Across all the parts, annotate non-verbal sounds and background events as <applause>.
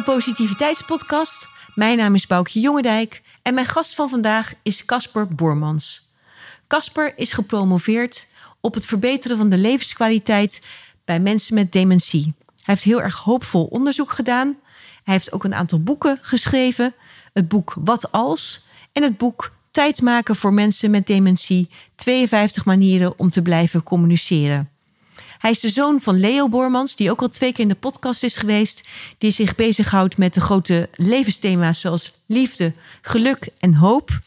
de Positiviteitspodcast. Mijn naam is Boukje Jongendijk en mijn gast van vandaag is Casper Boormans. Casper is gepromoveerd op het verbeteren van de levenskwaliteit bij mensen met dementie. Hij heeft heel erg hoopvol onderzoek gedaan. Hij heeft ook een aantal boeken geschreven. Het boek Wat als en het boek Tijd maken voor mensen met dementie. 52 manieren om te blijven communiceren. Hij is de zoon van Leo Boormans, die ook al twee keer in de podcast is geweest. Die zich bezighoudt met de grote levensthema's zoals liefde, geluk en hoop.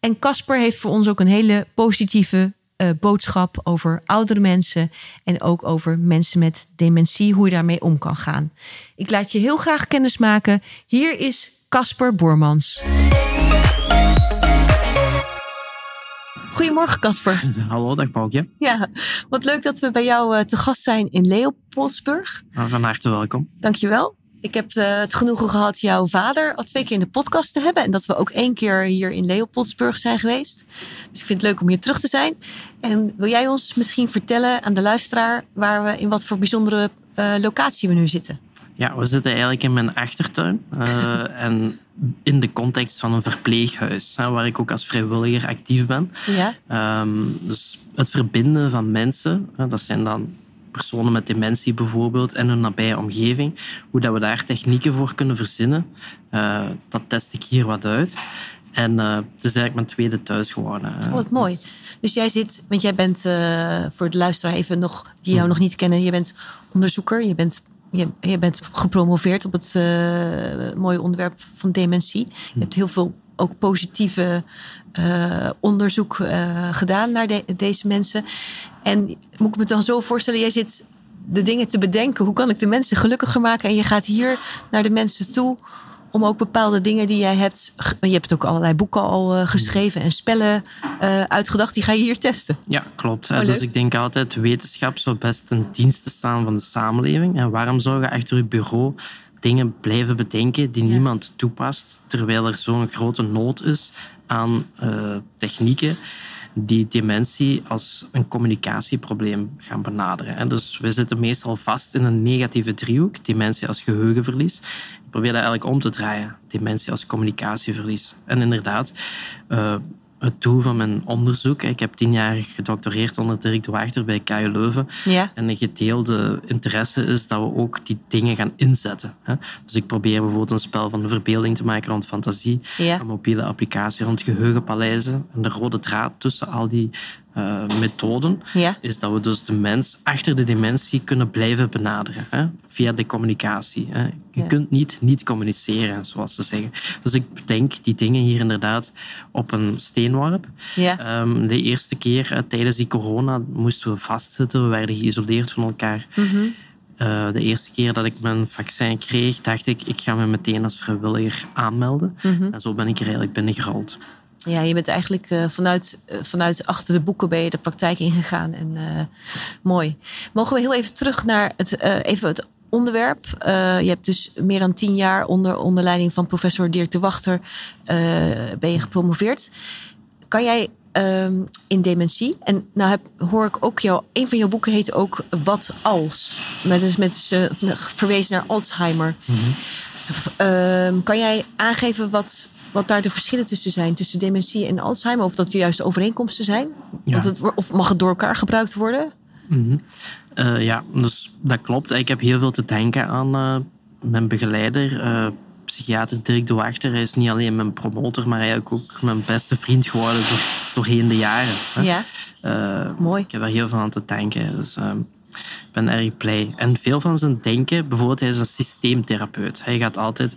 En Casper heeft voor ons ook een hele positieve uh, boodschap over oudere mensen en ook over mensen met dementie, hoe je daarmee om kan gaan. Ik laat je heel graag kennis maken. Hier is Casper Boormans. Goedemorgen, Casper. <laughs> Hallo, dag Paukje. Ja, wat leuk dat we bij jou uh, te gast zijn in Leopoldsburg. Van harte welkom. Dankjewel. Ik heb uh, het genoegen gehad jouw vader al twee keer in de podcast te hebben. En dat we ook één keer hier in Leopoldsburg zijn geweest. Dus ik vind het leuk om hier terug te zijn. En wil jij ons misschien vertellen aan de luisteraar waar we in wat voor bijzondere uh, locatie we nu zitten? Ja, we zitten eigenlijk in mijn achtertuin. Uh, <laughs> en in de context van een verpleeghuis, hè, waar ik ook als vrijwilliger actief ben. Ja. Um, dus het verbinden van mensen, hè, dat zijn dan personen met dementie bijvoorbeeld en hun nabije omgeving, hoe dat we daar technieken voor kunnen verzinnen, uh, dat test ik hier wat uit. En uh, het is eigenlijk mijn tweede thuis geworden. Oh, wat mooi. Dus jij zit, want jij bent uh, voor de luisteraar even nog, die jou hmm. nog niet kennen, je bent onderzoeker, je bent je, je, bent gepromoveerd op het uh, mooie onderwerp van dementie. Je hebt heel veel ook positieve uh, onderzoek uh, gedaan naar de, deze mensen. En moet ik me dan zo voorstellen, jij zit de dingen te bedenken. Hoe kan ik de mensen gelukkiger maken? En je gaat hier naar de mensen toe om ook bepaalde dingen die jij hebt. Je hebt ook allerlei boeken al uh, geschreven en spellen uh, uitgedacht. Die ga je hier testen. Ja, klopt. Oh, dus ik denk altijd: wetenschap zou best ten dienste staan van de samenleving. En waarom zou je achter je bureau dingen blijven bedenken die ja. niemand toepast, terwijl er zo'n grote nood is aan uh, technieken? die dementie als een communicatieprobleem gaan benaderen. En dus we zitten meestal vast in een negatieve driehoek, dementie als geheugenverlies. Ik probeer dat eigenlijk om te draaien, dementie als communicatieverlies. En inderdaad, uh, het doel van mijn onderzoek. Ik heb tien jaar gedoctoreerd onder Dirk de Wachter bij KU Leuven. Ja. En een gedeelde interesse is dat we ook die dingen gaan inzetten. Dus ik probeer bijvoorbeeld een spel van de verbeelding te maken rond fantasie. Ja. Een mobiele applicatie rond geheugenpaleizen. En de rode draad tussen al die uh, methoden ja. is dat we dus de mens achter de dementie kunnen blijven benaderen hè, via de communicatie. Hè. Je Ja. kunt niet niet communiceren, zoals ze zeggen. Dus ik denk die dingen hier inderdaad op een steenworp. Ja. Ehm, de eerste keer uh, tijdens die corona moesten we vastzitten, we werden geïsoleerd van elkaar. Mhm. Uh, de eerste keer dat ik mijn vaccin kreeg, dacht ik, ik ga me meteen als vrijwilliger aanmelden. Mhm. En zo ben ik er eigenlijk binnengerold. Ja, je bent eigenlijk uh, vanuit, uh, vanuit achter de boeken ben je de praktijk ingegaan. En uh, mooi. Mogen we heel even terug naar het, even het onderwerp. je hebt dus meer dan tien jaar onder, onder leiding van professor Dirk de Wachter ben je gepromoveerd. Kan jij um, in dementie. En nou heb, hoor ik ook jou, een van jouw boeken heet ook Wat als. Met, dus met verwezen naar Alzheimer. Mhm. Um, kan jij aangeven wat, wat daar de verschillen tussen zijn, tussen dementie en Alzheimer? Of dat er juist overeenkomsten zijn? Ja. Het, of mag het door elkaar gebruikt worden? Mm-hmm. Uh, ja, dus dat klopt. Ik heb heel veel te denken aan uh, mijn begeleider, uh, psychiater Dirk de Wachter. Hij is niet alleen mijn promotor, maar eigenlijk ook mijn beste vriend geworden door, doorheen de jaren. Hè. Ja, mooi. Ik heb er heel veel aan te denken. Dus, ik ben erg blij. En veel van zijn denken, bijvoorbeeld, hij is een systeemtherapeut. Hij gaat altijd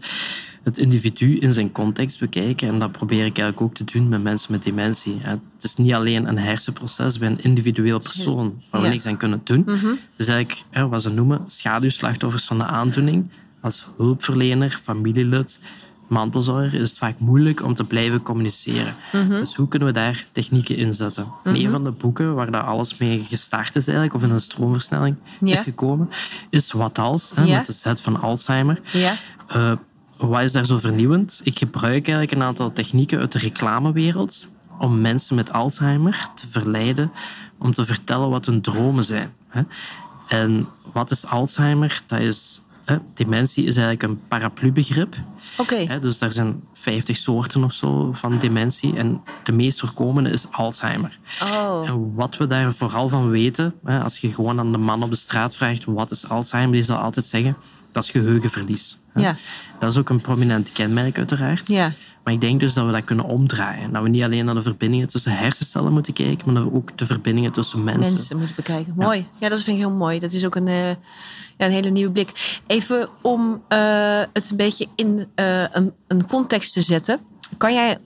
het individu in zijn context bekijken. En dat probeer ik eigenlijk ook te doen met mensen met dementie. Het is niet alleen een hersenproces bij een individueel persoon waar we Ja. niks aan kunnen doen. Mhm. Het is eigenlijk wat ze noemen schaduwslachtoffers van de aandoening. Als hulpverlener, familielid, mantelzorger is het vaak moeilijk om te blijven communiceren. Mhm. Dus hoe kunnen we daar technieken inzetten? En een van de boeken waar dat alles mee gestart is eigenlijk, of in een stroomversnelling is gekomen, is Wat als, hè, met de Z van Alzheimer. Uh, wat is daar zo vernieuwend? Ik gebruik eigenlijk een aantal technieken uit de reclamewereld om mensen met Alzheimer te verleiden om te vertellen wat hun dromen zijn. En wat is Alzheimer? Dat is dementie is eigenlijk een paraplubegrip. Oké. Dus er zijn 50 soorten of zo van dementie. En de meest voorkomende is Alzheimer. Oh. En wat we daar vooral van weten, als je gewoon aan de man op de straat vraagt wat is Alzheimer, die zal altijd zeggen dat is geheugenverlies. Ja. Dat is ook een prominent kenmerk uiteraard. Ja. Maar ik denk dus dat we dat kunnen omdraaien. Dat we niet alleen naar de verbindingen tussen hersencellen moeten kijken, maar dat we ook de verbindingen tussen mensen. mensen moeten bekijken. Mooi. Ja, dat vind ik heel mooi. Dat is ook een, eh, ja, een hele nieuwe blik. Even om eh, het een beetje in eh, een, een context te zetten. Kan jij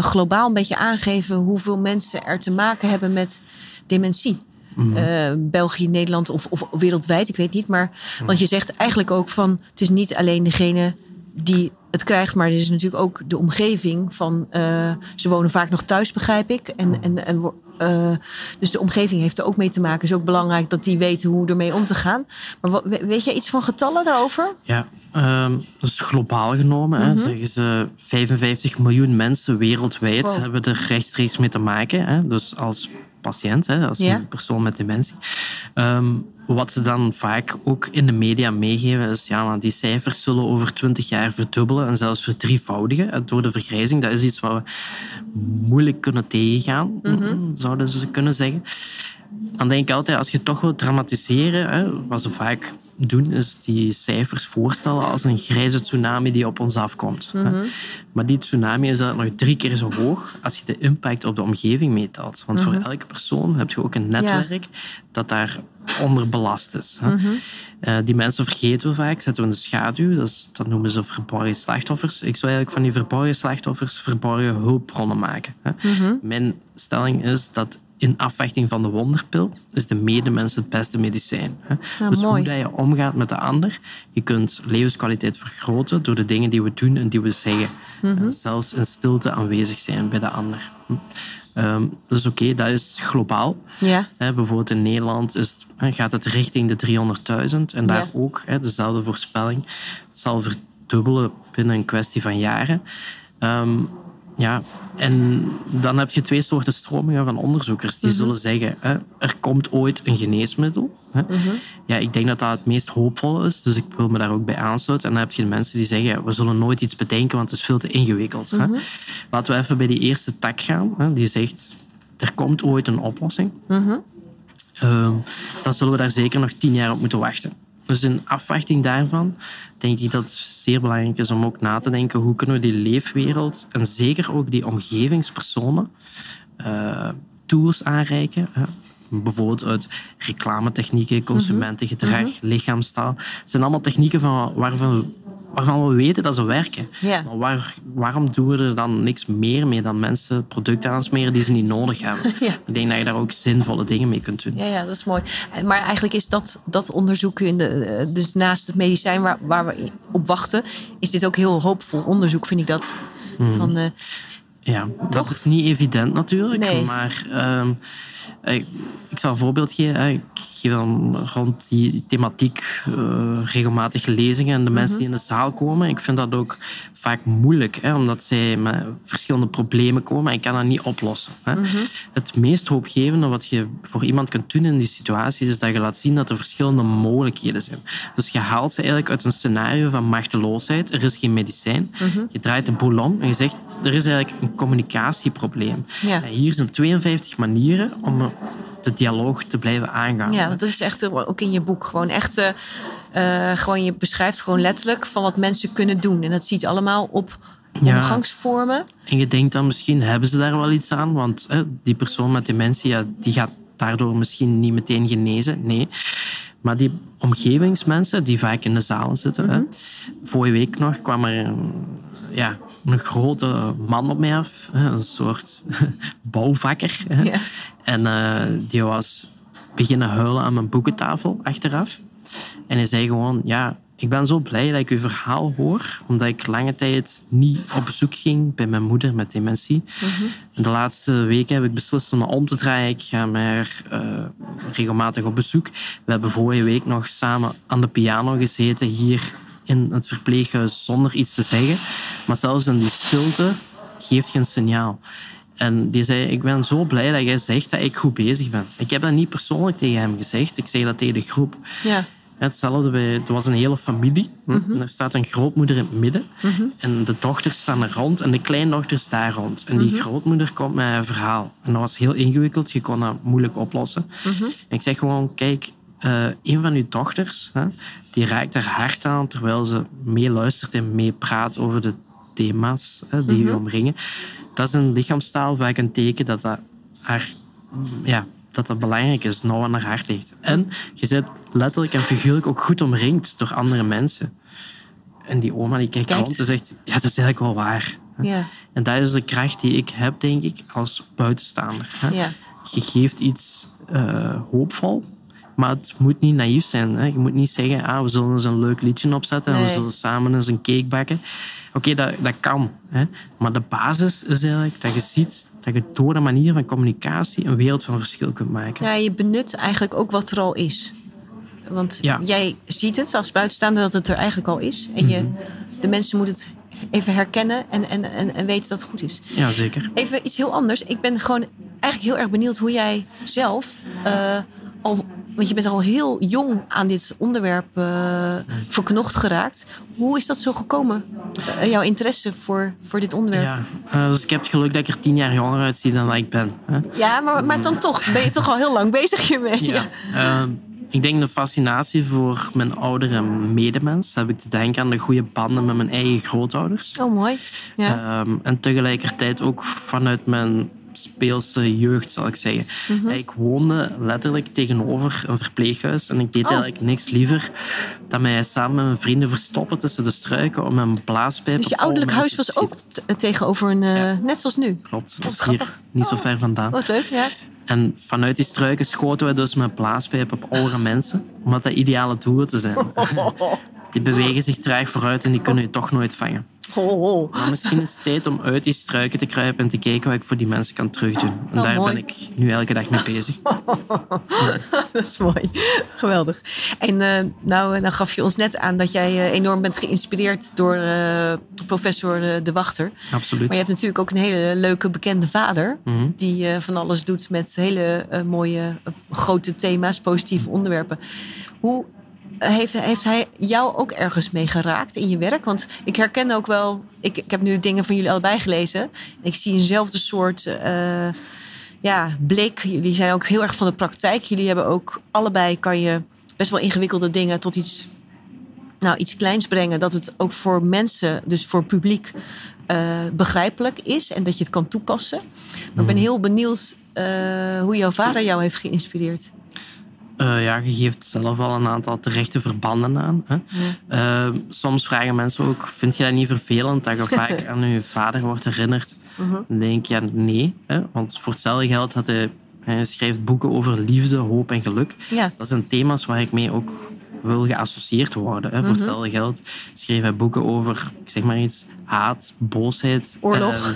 globaal een beetje aangeven hoeveel mensen er te maken hebben met dementie? Eh, België, Nederland of, of wereldwijd, ik weet niet. Maar, want je zegt eigenlijk ook van het is niet alleen degene die het krijgt, maar het is natuurlijk ook de omgeving van. eh, ze wonen vaak nog thuis, begrijp ik. En, en, en, eh, dus de omgeving heeft er ook mee te maken. Het is ook belangrijk dat die weten hoe ermee om te gaan. Maar wat, weet jij iets van getallen daarover? Ja, ehm, dus globaal genomen hè, zeggen ze 55 miljoen mensen wereldwijd Wow. hebben er rechtstreeks mee te maken. Hè, dus als patiënt, hè, als Ja. een persoon met dementie. Ehm, wat ze dan vaak ook in de media meegeven is, ja, maar die cijfers zullen over 20 jaar verdubbelen en zelfs verdrievoudigen hè, door de vergrijzing. Dat is iets wat we moeilijk kunnen tegengaan, zouden ze kunnen zeggen. Dan denk ik altijd, als je toch wilt dramatiseren, hè, wat ze vaak doen, is die cijfers voorstellen als een grijze tsunami die op ons afkomt. hè. Maar die tsunami is eigenlijk nog drie keer zo hoog als je de impact op de omgeving meetelt. Want voor elke persoon heb je ook een netwerk dat daar onderbelast is. Hè. Eh, die mensen vergeten we vaak, zetten we in de schaduw. Dat, is- dat noemen ze verborgen slachtoffers. Ik zou eigenlijk van die verborgen slachtoffers verborgen hulpbronnen maken. Mijn stelling is dat in afwachting van de wonderpil is de medemens het beste medicijn. Hè. Ja, dus mooi. hoe dat je omgaat met de ander, je kunt levenskwaliteit vergroten door de dingen die we doen en die we zeggen. Mhm. Eh, zelfs in stilte aanwezig zijn bij de ander. Ehm, dus oké, dat is globaal. Ja. Bijvoorbeeld in Nederland is het, gaat het richting de 300.000. En daar Ja. ook dezelfde voorspelling. Het zal verdubbelen binnen een kwestie van jaren. Ehm, ja, en dan heb je twee soorten stromingen van onderzoekers. Die zullen zeggen, hè, er komt ooit een geneesmiddel. Hè. Ja, ik denk dat dat het meest hoopvolle is. Dus ik wil me daar ook bij aansluiten. En dan heb je de mensen die zeggen, we zullen nooit iets bedenken, want het is veel te ingewikkeld. Hè. Laten we even bij die eerste tak gaan. Hè, die zegt, er komt ooit een oplossing. Ehm, dan zullen we daar zeker nog tien jaar op moeten wachten. Dus in afwachting daarvan denk ik dat het zeer belangrijk is om ook na te denken hoe kunnen we die leefwereld en zeker ook die omgevingspersonen eh, tools aanreiken. Hè. Bijvoorbeeld uit reclametechnieken, consumentengedrag, lichaamstaal. Het zijn allemaal technieken van, waarvan, waarvan we weten dat ze werken. Ja. Maar waar, waarom doen we er dan niks meer mee dan mensen producten aansmeren die ze niet nodig hebben? <laughs> Ja. Ik denk dat je daar ook zinvolle dingen mee kunt doen. Ja, ja, dat is mooi. Maar eigenlijk is dat, dat onderzoek, in de, eh, dus naast het medicijn waar, waar we op wachten, is dit ook heel hoopvol onderzoek, vind ik dat. Van, eh, Ja, dat Toch? is niet evident natuurlijk. Nee. Maar ehm, ik, ik zal een voorbeeld geven. hè. Ik geef dan rond die thematiek eh, regelmatig lezingen. En de mensen die in de zaal komen, ik vind dat ook vaak moeilijk. Hè, omdat zij met verschillende problemen komen en ik kan dat niet oplossen. Hè. Het meest hoopgevende wat je voor iemand kunt doen in die situatie is dat je laat zien dat er verschillende mogelijkheden zijn. Dus je haalt ze eigenlijk uit een scenario van machteloosheid. Er is geen medicijn. Je draait de boel om en je zegt er is eigenlijk een communicatieprobleem. Ja. En hier zijn 52 manieren om de dialoog te blijven aangaan. ja, want dat is echt eh, ook in je boek gewoon echt. eh, eh, gewoon, je beschrijft gewoon letterlijk van wat mensen kunnen doen. En dat ziet allemaal op Ja. omgangsvormen. En je denkt dan misschien hebben ze daar wel iets aan, want hè, die persoon met dementie ja, die gaat daardoor misschien niet meteen genezen. Nee. Maar die omgevingsmensen die vaak in de zalen zitten. hè. Vorige week nog kwam er een, ja, een grote man op mij af, een soort <laughs> bouwvakker. Ja. En eh, die was beginnen huilen aan mijn boekentafel achteraf. En hij zei gewoon, ja, ik ben zo blij dat ik uw verhaal hoor, omdat ik lange tijd niet op bezoek ging bij mijn moeder met dementie. En de laatste weken heb ik beslist om me om te draaien. Ik ga maar eh, regelmatig op bezoek. We hebben vorige week nog samen aan de piano gezeten hier in het verpleeghuis zonder iets te zeggen. Maar zelfs in die stilte geeft je een signaal. En die zei, ik ben zo blij dat jij zegt dat ik goed bezig ben. Ik heb dat niet persoonlijk tegen hem gezegd. Ik zeg dat tegen de groep. Ja. Hetzelfde bij, er was een hele familie. En er staat een grootmoeder in het midden. En de dochters staan er rond en de kleindochters daar rond. En die grootmoeder komt met een verhaal. En dat was heel ingewikkeld. Je kon dat moeilijk oplossen. En ik zeg gewoon, kijk, eh, een van uw dochters, hè, die raakt haar hart aan terwijl ze meeluistert en meepraat over de thema's hè, die u omringen. Dat is een lichaamstaal vaak een teken dat dat haar ja, dat dat belangrijk is, nauw aan haar hart ligt. En je zit letterlijk en figuurlijk ook goed omringd door andere mensen. En die oma die kijkt, rond en zegt, ja, dat is eigenlijk wel waar. Ja. En dat is de kracht die ik heb, denk ik, als buitenstaander. hè. Ja. Je geeft iets eh, hoopvol, maar het moet niet naïef zijn. Hè. Je moet niet zeggen, ah, we zullen eens een leuk liedje opzetten en we zullen samen eens een cake bakken. Oké, dat, dat kan. Hè. Maar de basis is eigenlijk dat je ziet dat je door de manier van communicatie een wereld van verschil kunt maken. Ja, je benut eigenlijk ook wat er al is. Want Ja. jij ziet het als buitenstaander dat het er eigenlijk al is. En je, Mhm. de mensen moeten het even herkennen en, en, en, en weten dat het goed is. Ja, zeker. Even iets heel anders. Ik ben gewoon eigenlijk heel erg benieuwd hoe jij zelf eh, al. Want je bent al heel jong aan dit onderwerp eh, verknocht geraakt. Hoe is dat zo gekomen? Eh, jouw interesse voor, voor dit onderwerp? Ja, eh, dus ik heb het geluk dat ik er tien jaar jonger uitzie dan ik ben. Hè. Ja, maar, maar dan toch ben je toch al heel lang bezig hiermee. Ja. Eh, ik denk de fascinatie voor mijn oudere medemens. Heb ik te denken aan de goede banden met mijn eigen grootouders. Oh, mooi. Ja. Ehm, en tegelijkertijd ook vanuit mijn speelse jeugd, zal ik zeggen. Mhm. Ik woonde letterlijk tegenover een verpleeghuis. En ik deed Oh. eigenlijk niks liever dan mij samen met mijn vrienden verstoppen tussen de struiken om mijn blaaspijp Dus je ouderlijk huis was ook tegenover een... eh, Net zoals nu. Klopt, dat Wat is hier niet zo ver vandaan. Wat leuk, ja. En vanuit die struiken schoten we dus met blaaspijp op oudere mensen, omdat dat ideale doelen te zijn. <laughs> Die bewegen zich traag vooruit en die kunnen je toch nooit vangen. Oh, oh. Maar misschien is het tijd om uit die struiken te kruipen en te kijken wat ik voor die mensen kan terugdoen. En Oh, daar mooi. ben ik nu elke dag mee bezig. <laughs> dat is mooi. Geweldig. En eh, nou, dan gaf je ons net aan dat jij eh, enorm bent geïnspireerd door eh, professor eh, De Wachter. Absoluut. Maar je hebt natuurlijk ook een hele leuke bekende vader. Mhm. Die eh, van alles doet met hele eh, mooie, eh, grote thema's, positieve onderwerpen. Hoe eh, heeft, heeft hij jou ook ergens mee geraakt in je werk? Want ik herken ook wel, ik, ik heb nu dingen van jullie allebei gelezen. En ik zie eenzelfde soort eh, ja, blik. Jullie zijn ook heel erg van de praktijk. Jullie hebben ook allebei, kan je best wel ingewikkelde dingen tot iets nou, iets kleins brengen, dat het ook voor mensen, dus voor publiek, eh, begrijpelijk is en dat je het kan toepassen. Maar ik ben heel benieuwd eh, hoe jouw vader jou heeft geïnspireerd. Eh, ja, je geeft zelf al een aantal terechte verbanden aan. Hè? Eh, soms vragen mensen ook, vind je dat niet vervelend dat je <laughs> vaak aan je vader wordt herinnerd? Dan denk ik, ja, nee. Hè? Want voor hetzelfde geld had hij, hij schrijft boeken over liefde, hoop en geluk. Ja. Dat zijn thema's waar ik mee ook wil geassocieerd worden. Hè? Voor hetzelfde geld schreef hij boeken over, ik zeg maar iets, haat, boosheid. Oorlog.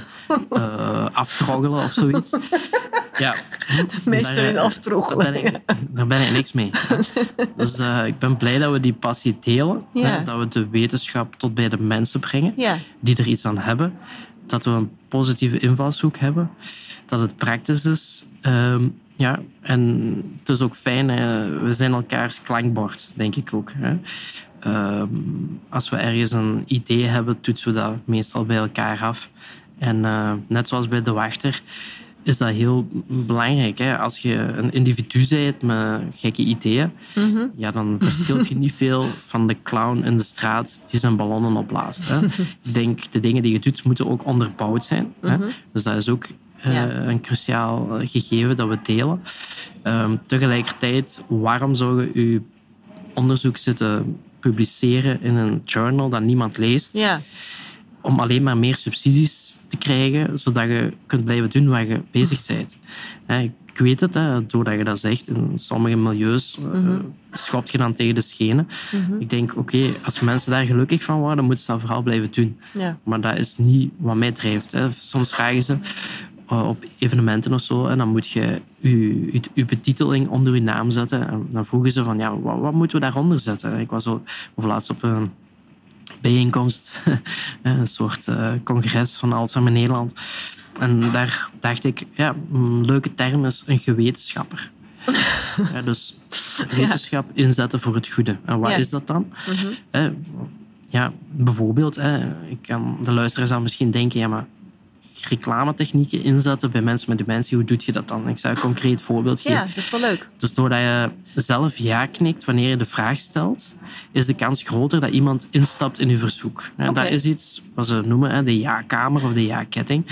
Eh, aftroggelen of zoiets. <laughs> Ja. <laughs> Meestal Daar, in eh, aftroggelen, Daar ben ik, niks mee. <laughs> Dus eh, ik ben blij dat we die passie delen. Ja. Hè, dat we de wetenschap tot bij de mensen brengen. Ja. Die er iets aan hebben. Dat we een positieve invalshoek hebben. Dat het praktisch is. Ehm, ja, en het is ook fijn. eh, we zijn elkaars klankbord, denk ik ook. Hè. Ehm, als we ergens een idee hebben, toetsen we dat meestal bij elkaar af. En eh, net zoals bij de wachter is dat heel belangrijk. Hè? Als je een individu bent met gekke ideeën, ja, dan verschilt je niet veel van de clown in de straat die zijn ballonnen opblaast. Hè? <laughs> Ik denk, de dingen die je doet, moeten ook onderbouwd zijn. Hè? Dus dat is ook eh, Ja. een cruciaal eh, gegeven dat we delen. Ehm, tegelijkertijd, waarom zou je je onderzoek zitten publiceren in een journal dat niemand leest? Ja. Om alleen maar meer subsidies te krijgen, zodat je kunt blijven doen waar je bezig bent. Hè, Ik weet het, hè, doordat je dat zegt, in sommige milieus eh, schopt je dan tegen de schenen. Ik denk, oké, als mensen daar gelukkig van worden, moeten ze dat vooral blijven doen. Ja. Maar dat is niet wat mij drijft. Hè. Soms vragen ze eh, op evenementen of zo, en dan moet je je, je, je betiteling onder je naam zetten. En dan vroegen ze van, ja, wat, wat moeten we daaronder zetten? Ik was zo, of laatst op een bijeenkomst, <laughs> een soort eh, congres van Alzheimer Nederland. En daar dacht ik, ja, een leuke term is een gewetenschapper. <laughs> Ja, dus wetenschap inzetten voor het goede. En wat Ja. is dat dan? Hè, ja, bijvoorbeeld, ik kan, de luisteraars zal misschien denken, ja, maar reclametechnieken inzetten bij mensen met dementie, hoe doe je dat dan? Ik zou een concreet voorbeeld geven. Ja, dat is wel leuk. Dus doordat je zelf ja knikt wanneer je de vraag stelt, is de kans groter dat iemand instapt in je verzoek. Oké. Dat is iets wat ze noemen de ja-kamer of de ja-ketting.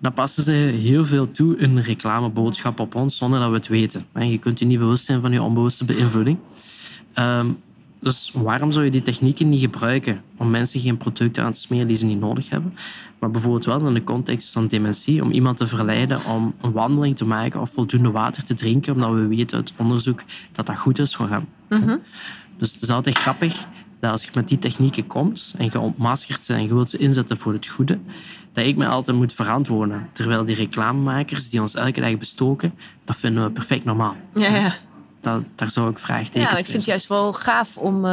Dan passen ze heel veel toe in een reclameboodschap op ons zonder dat we het weten. En Je kunt je niet bewust zijn van je onbewuste beïnvloeding. Ehm, dus waarom zou je die technieken niet gebruiken om mensen geen producten aan te smeren die ze niet nodig hebben? Maar bijvoorbeeld wel in de context van dementie, om iemand te verleiden om een wandeling te maken of voldoende water te drinken, omdat we weten uit onderzoek dat dat goed is voor hem. Dus het is altijd grappig dat als je met die technieken komt en je ontmaskert ze en je wilt ze inzetten voor het goede, dat ik me altijd moet verantwoorden. Terwijl die reclamemakers die ons elke dag bestoken, dat vinden we perfect normaal. Ja, ja. Dat, daar zou ik vraagtekens Ja, ik vind het juist wel gaaf om eh,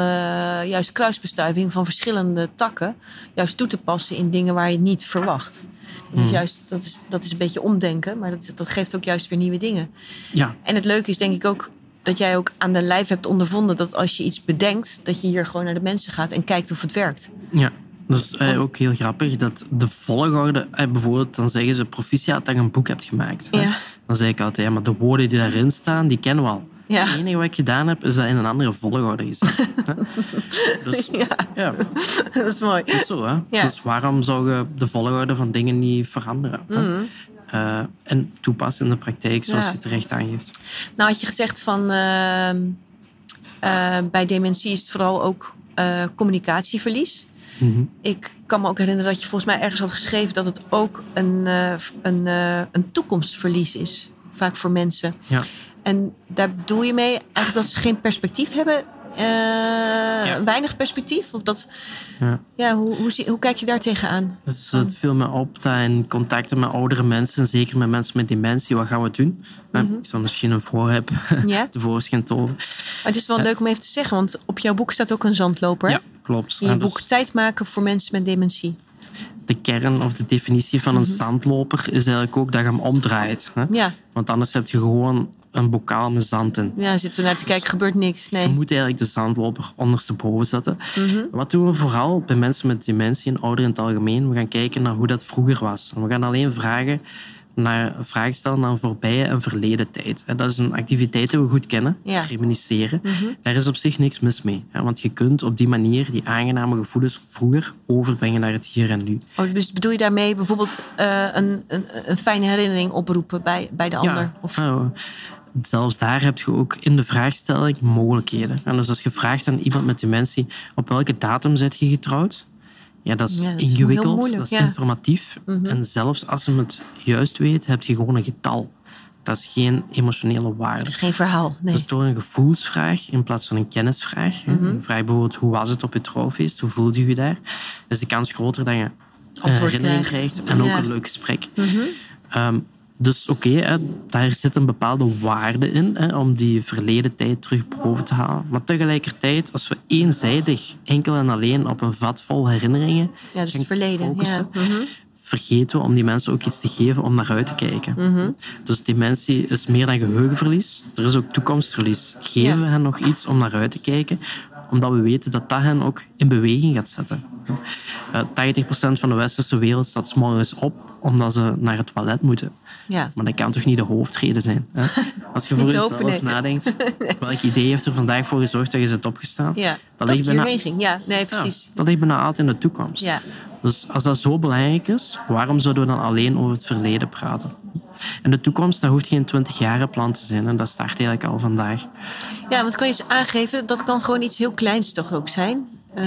juist kruisbestuiving van verschillende takken juist toe te passen in dingen waar je het niet verwacht. Dat Hmm. is juist, dat is, dat is een beetje omdenken, maar dat, dat geeft ook juist weer nieuwe dingen. Ja, En het leuke is denk ik ook dat jij ook aan de lijf hebt ondervonden dat als je iets bedenkt, dat je hier gewoon naar de mensen gaat en kijkt of het werkt. ja. Dus eh, ook heel grappig dat de volgorde, eh, bijvoorbeeld, dan zeggen ze proficiat dat je een boek hebt gemaakt. Ja. Dan zeg ik altijd, ja, maar de woorden die daarin staan, die kennen we al. Ja. Het enige wat ik gedaan heb, is dat in een andere volgorde gezet. <laughs> dus ja. dat is mooi. is zo, hè? Ja. Dus waarom zou je de volgorde van dingen niet veranderen? hè? Eh, en toepassen in de praktijk, zoals Ja. je terecht aangeeft. Nou had je gezegd van ehm, eh, bij dementie is het vooral ook eh, communicatieverlies. Mhm. Ik kan me ook herinneren dat je volgens mij ergens had geschreven dat het ook een, een, een toekomstverlies is. Vaak voor mensen. Ja. En daar bedoel je mee eigenlijk dat ze geen perspectief hebben? eh, Weinig perspectief? Of dat, Ja. ja, hoe, hoe, zie- hoe kijk je daar tegenaan? Dus het viel me op dat in contacten met oudere mensen, en zeker met mensen met dementie, wat gaan we doen? Eh, Ik zal misschien een voorheb Mhm. <laughs> Ja? tevoorschijn tonen. Het is wel leuk om even te zeggen, want op jouw boek staat ook een zandloper. hè? Ja, klopt. In je dus boek Tijd maken voor mensen met dementie. de kern of de definitie van een zandloper is eigenlijk ook dat je hem omdraait. Hè? Mhm. Ja, Want anders heb je gewoon een bokaal met zand in. ja zitten we naar te kijken, gebeurt niks. Je Nee. moet eigenlijk de zandloper ondersteboven zetten. Mhm. Wat doen we vooral bij mensen met dementie en ouderen in het algemeen? We gaan kijken naar hoe dat vroeger was. En we gaan alleen vragen naar, vragen stellen naar voorbije en verleden tijd. En dat is een activiteit die we goed kennen, Ja. Mhm. reminisceren. Daar is op zich niks mis mee. hè, Want je kunt op die manier die aangename gevoelens vroeger overbrengen naar het hier en nu. Oh, dus bedoel je daarmee bijvoorbeeld eh, een, een, een fijne herinnering oproepen bij, bij de ander? Of, nou, zelfs daar heb je ook in de vraagstelling mogelijkheden. En dus als je vraagt aan iemand met dementie op welke datum zit je getrouwd, ja, dat is Ja, dat is ingewikkeld, moeilijk, dat is ja. Mhm. informatief. En zelfs als je het juist weet, heb je gewoon een getal. Dat is geen emotionele waarde. dat is geen verhaal. Nee. Dus door een gevoelsvraag in plaats van een kennisvraag. Mhm. Een vraag bijvoorbeeld, hoe was het op je trouwfeest? Hoe voelde je je daar? is de kans groter dat je een Antwoord herinnering krijgt. krijgt. En ook Ja. Mhm. een leuk gesprek. Ehm, dus oké, daar zit een bepaalde waarde in hè, om die verleden tijd terug boven te halen. Maar tegelijkertijd, als we eenzijdig enkel en alleen op een vat vol herinneringen Ja, het verleden. focussen, Ja. Mhm. vergeten we om die mensen ook iets te geven om naar uit te kijken. Mhm. Dus dementie is meer dan geheugenverlies. Er is ook toekomstverlies. Geven we Ja. hen nog iets om naar uit te kijken, omdat we weten dat dat hen ook in beweging gaat zetten. Eh 80% van de westerse wereld staat 's morgens op omdat ze naar het toilet moeten. ja. Maar dat kan toch niet de hoofdreden zijn? Hè? <laughs> Als je voor jezelf <laughs> nee. nadenkt, welk idee heeft er vandaag voor gezorgd dat je zit opgestaan? ja. Dat, ligt bijna. Ja, nee, ja, precies. dat ligt bijna altijd in de toekomst. Ja. Dus als dat zo belangrijk is, waarom zouden we dan alleen over het verleden praten? En de toekomst, dat hoeft geen 20 jaren plan te zijn. En dat start eigenlijk al vandaag. Ja, want kan je eens aangeven, dat kan gewoon iets heel kleins toch ook zijn? Eh,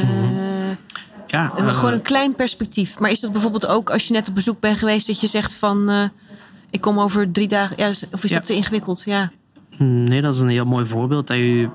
Ja, eh, gewoon een klein perspectief. Maar is dat bijvoorbeeld ook als je net op bezoek bent geweest, dat je zegt van, eh, ik kom over drie dagen, ja, of is Ja. dat te ingewikkeld? Ja. Nee, dat is een heel mooi voorbeeld. Dat je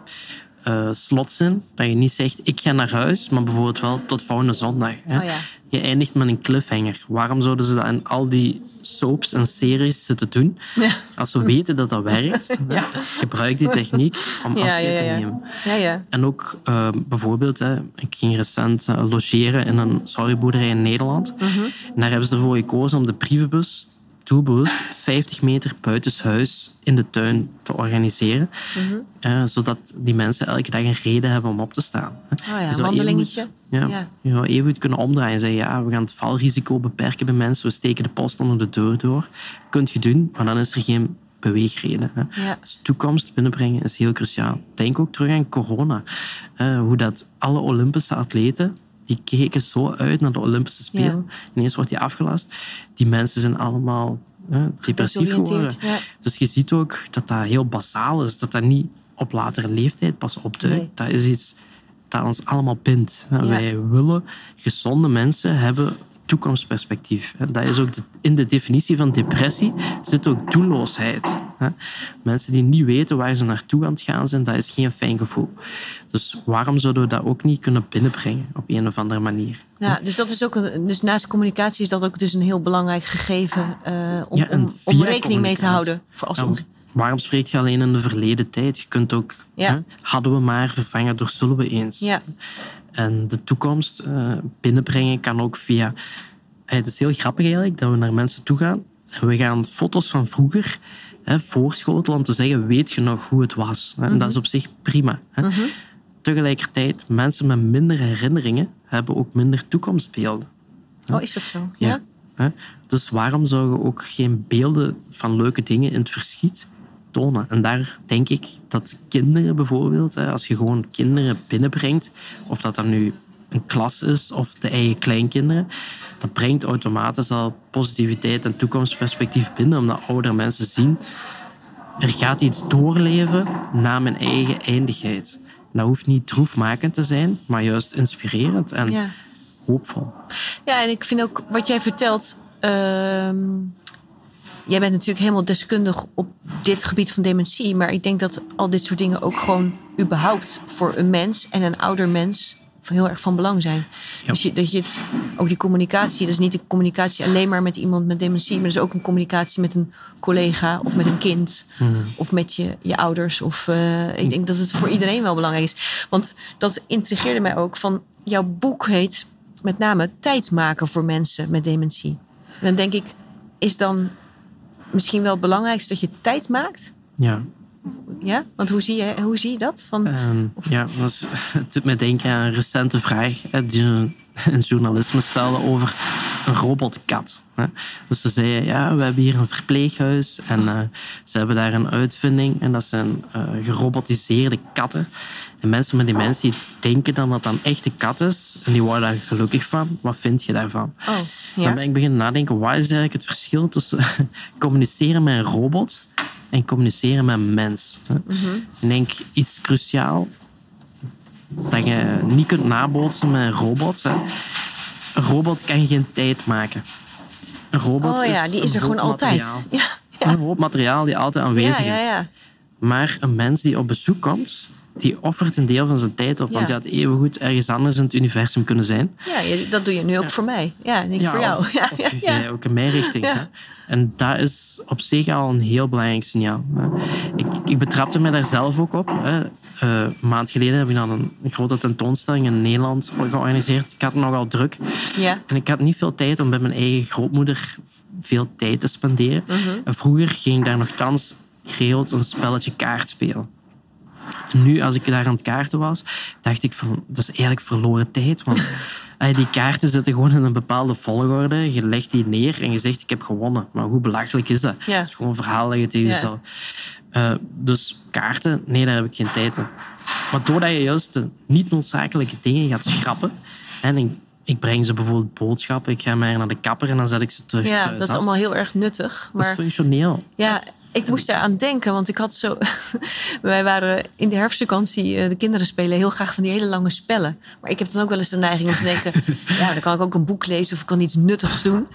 eh slotzin, dat je niet zegt ik ga naar huis, maar bijvoorbeeld wel tot volgende zondag. Hè? Oh ja. Je eindigt met een cliffhanger. Waarom zouden ze dat in al die soaps en series zitten doen? Ja. Als we weten dat dat werkt, <laughs> hè, gebruik die techniek om Ja, afscheid ja, te ja. nemen. Ja, ja. En ook eh, bijvoorbeeld, hè, ik ging recent eh, logeren in een sorryboerderij in Nederland. Mhm. En daar hebben ze ervoor gekozen om de brievenbus doelbewust 50 meter buitenshuis in de tuin te organiseren. Eh, zodat die mensen elke dag een reden hebben om op te staan. Oh ja, een wandelingetje. even Ja, Ja. Je zou even goed kunnen omdraaien en zeggen, ja, we gaan het valrisico beperken bij mensen. We steken de post onder de deur door. Kunt je doen, maar dan is er geen beweegreden. Hè. Ja. Dus toekomst binnenbrengen is heel cruciaal. Denk ook terug aan corona. Hoe dat alle Olympische atleten, die keken zo uit naar de Olympische Spelen. Ineens wordt die afgelast. Die mensen zijn allemaal eh, depressief geworden. Ja. Dus je ziet ook dat dat heel basaal is. Dat dat niet op latere leeftijd pas opduikt. Nee. Dat is iets dat ons allemaal bindt. hè. Ja. Wij willen gezonde mensen hebben toekomstperspectief. Dat is ook de- in de definitie van depressie zit ook doelloosheid. hè. Mensen die niet weten waar ze naartoe aan het gaan zijn, dat is geen fijn gevoel. Dus waarom zouden we dat ook niet kunnen binnenbrengen op een of andere manier? Ja, dus dat is ook een, dus naast communicatie is dat ook dus een heel belangrijk gegeven eh, om, Ja, om, om rekening mee te houden. Voor als waarom spreek je alleen in de verleden tijd? Je kunt ook, Ja. hè, hadden we maar vervangen door zullen we eens. ja. En de toekomst eh, binnenbrengen kan ook via. Het is heel grappig eigenlijk dat we naar mensen toe gaan en we gaan foto's van vroeger hè, voorschotelen om te zeggen: Weet je nog hoe het was? En dat is op zich prima. Hè. Tegelijkertijd, mensen met minder herinneringen hebben ook minder toekomstbeelden. Oh, is dat zo? Ja. Hè? Dus waarom zouden we ook geen beelden van leuke dingen in het verschiet tonen? En daar denk ik dat kinderen bijvoorbeeld, hè, als je gewoon kinderen binnenbrengt, of dat dan nu een klas is of de eigen kleinkinderen, dat brengt automatisch al positiviteit en toekomstperspectief binnen, omdat oudere mensen zien er gaat iets doorleven na mijn eigen eindigheid. Dat hoeft niet droefmakend te zijn, maar juist inspirerend en Ja. hoopvol. Ja, en ik vind ook wat jij vertelt. ehm, jij bent natuurlijk helemaal deskundig op dit gebied van dementie. Maar ik denk dat al dit soort dingen ook gewoon überhaupt voor een mens en een ouder mens van heel erg van belang zijn. Ja. Dus je, dat je het, ook die communicatie, dat is niet de communicatie alleen maar met iemand met dementie, maar dat is ook een communicatie met een collega of met een kind of met je, je ouders. Of, eh, ik denk dat het voor iedereen wel belangrijk is. Want dat intrigeerde mij ook van jouw boek heet met name tijd maken voor mensen met dementie. En dan denk ik, is dan misschien wel het belangrijkste dat je tijd maakt? Ja. Ja? Want hoe zie je, hoe zie je dat? Van, Ehm, ja, dat het doet me denken aan een recente vraag die een, een journalist me stelde over een robotkat. Dus ze zeiden, ja, we hebben hier een verpleeghuis en eh, ze hebben daar een uitvinding en dat zijn eh, gerobotiseerde katten. En mensen met dementie denken dan dat dat een echte kat is en die worden daar gelukkig van. Wat vind je daarvan? oh, Dan ja. ben ik beginnen nadenken, wat is eigenlijk het verschil tussen <laughs> communiceren met een robot en communiceren met een mens? hè? Ik denk iets cruciaal dat je niet kunt nabootsen met een robot. Hè? Een robot kan geen tijd maken. Een robot Oh ja, is die is een er gewoon altijd. materiaal. Ja, Een hoop materiaal die altijd aanwezig ja, ja, is. Maar een mens die op bezoek komt, die offert een deel van zijn tijd op. Want je had evengoed ergens anders in het universum kunnen zijn. Ja, dat doe je nu ook voor mij. Ja, ik voor jou. Of, <laughs> Ja, of ook in mijn richting. Hè. En dat is op zich al een heel belangrijk signaal. hè. Ik, ik betrapte me daar zelf ook op. Hè. Eh, een maand geleden heb ik dan een grote tentoonstelling in Nederland georganiseerd. Ik had het nogal druk. Ja. En ik had niet veel tijd om bij mijn eigen grootmoeder veel tijd te spenderen. En vroeger ging ik daar nogthans geregeld een spelletje kaart spelen. Nu, als ik daar aan het kaarten was, dacht ik van, dat is eigenlijk verloren tijd. Want <laughs> eh, die kaarten zitten gewoon in een bepaalde volgorde. Je legt die neer en je zegt, ik heb gewonnen. Maar hoe belachelijk is dat? Ja. Het is gewoon verhaal dat je tegen Ja. jezelf... Eh, dus kaarten, nee, daar heb ik geen tijd in. Maar doordat je juist de niet noodzakelijke dingen gaat schrappen... En ik, ik breng ze bijvoorbeeld boodschappen. Ik ga maar naar de kapper en dan zet ik ze terug ja, thuis dat is af. allemaal heel erg nuttig. Dat is functioneel. ja, ik moest eraan denken, want ik had zo. <laughs> Wij waren in de herfstvakantie, eh, de kinderen spelen heel graag van die hele lange spellen. Maar ik heb dan ook wel eens de neiging om te denken: <laughs> ja, dan kan ik ook een boek lezen of ik kan iets nuttigs doen.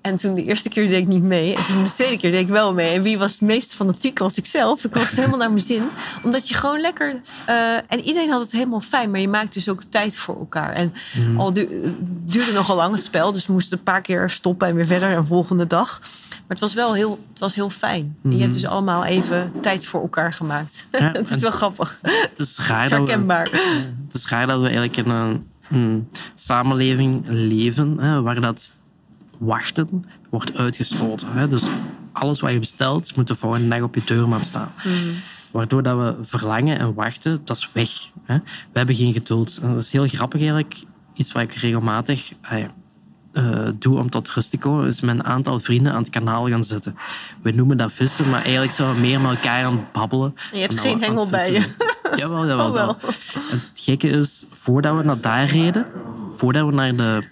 En toen de eerste keer deed ik niet mee. En toen de tweede keer deed ik wel mee. En wie was het meest fanatiek was ik zelf. Ik was helemaal naar mijn zin. Omdat je gewoon lekker... eh, en iedereen had het helemaal fijn. Maar je maakt dus ook tijd voor elkaar. En al du- het duurde nogal lang het spel. Dus we moesten een paar keer stoppen en weer verder. En volgende dag. Maar het was wel heel, het was heel fijn. En je hebt dus allemaal even tijd voor elkaar gemaakt. Ja, <laughs> het is wel grappig. Het is we, Herkenbaar. het is raar dat we eigenlijk in een, een samenleving leven hè, waar dat wachten wordt uitgesloten. Hè? Dus alles wat je bestelt moet de volgende dag op je deurmat staan. Waardoor dat we verlangen en wachten, dat is weg. Hè? We hebben geen geduld. En dat is heel grappig eigenlijk. Iets wat ik regelmatig eh, doe om tot rust te komen, is met een aantal vrienden aan het kanaal gaan zitten. We noemen dat vissen, maar eigenlijk zijn we meer met elkaar aan het babbelen. Je hebt geen hengel bij je. Jawel, jawel. <laughs> Oh, wel. het gekke is, voordat we naar daar reden, voordat we naar de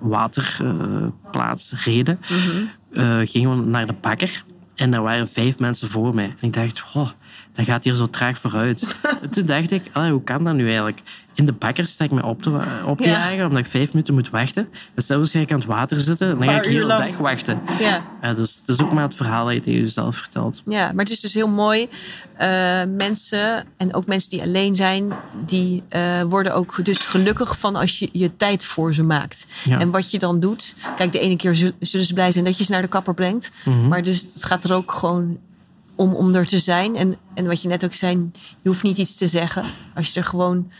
waterplaats reden, eh, gingen we naar de bakker. En er waren vijf mensen voor mij. En ik dacht, oh, dat gaat hier zo traag vooruit. en <laughs> toen dacht ik, allee, hoe kan dat nu eigenlijk? In de bakker sta ik me op te, op te Ja. jagen, omdat ik vijf minuten moet wachten. En zelfs ga ik aan het water zitten, dan ga ik de uur lang. dag wachten. Ja. Ja, dus het is ook maar het verhaal dat je tegen jezelf vertelt. Ja, maar het is dus heel mooi. Eh, mensen, en ook mensen die alleen zijn, die eh, worden ook dus gelukkig van als je je tijd voor ze maakt. Ja. En wat je dan doet. Kijk, de ene keer zul- zullen ze blij zijn dat je ze naar de kapper brengt. Mhm. Maar dus het gaat er ook gewoon om, om er te zijn. En, en wat je net ook zei, je hoeft niet iets te zeggen. Als je er gewoon.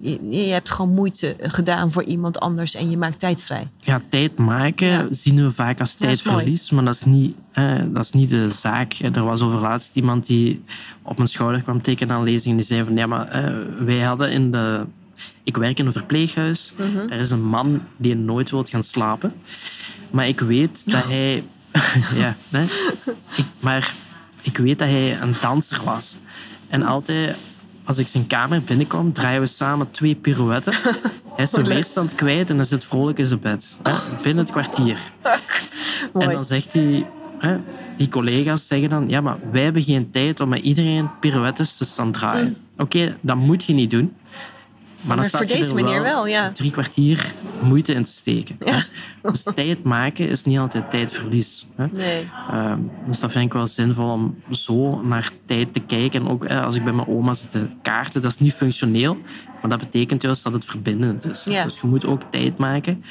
Je, je hebt gewoon moeite gedaan voor iemand anders en je maakt tijd vrij. Ja, tijd maken Ja. zien we vaak als tijdverlies, maar dat is, niet, eh, dat is niet de zaak. Er was over laatst iemand die op mijn schouder kwam tekenen aan lezing. Die zei van, ja, maar eh, wij hadden in de... Ik werk in een verpleeghuis. Er is een man die nooit wil gaan slapen. Maar ik weet dat <laughs> hij... <laughs> ja, hè? Ik, maar ik weet dat hij een danser was. En altijd, als ik zijn kamer binnenkom, draaien we samen twee pirouetten. <laughs> Hij is zijn weerstand kwijt en hij zit vrolijk in zijn bed. Hè? Binnen het kwartier. <laughs> En dan zegt hij... Hè, die collega's zeggen dan... Ja, maar wij hebben geen tijd om met iedereen pirouettes te staan draaien. Oké, dat moet je niet doen. Maar, dan Maar staat voor je deze er meneer wel, ja. drie kwartier moeite in te steken. Dus <laughs> tijd maken is niet altijd tijdverlies. Hè. Nee. Ehm, dus dat vind ik wel zinvol om zo naar tijd te kijken. En ook eh, als ik bij mijn oma zit te kaarten, dat is niet functioneel. Maar dat betekent juist dat het verbindend is. Ja. Dus je moet ook tijd maken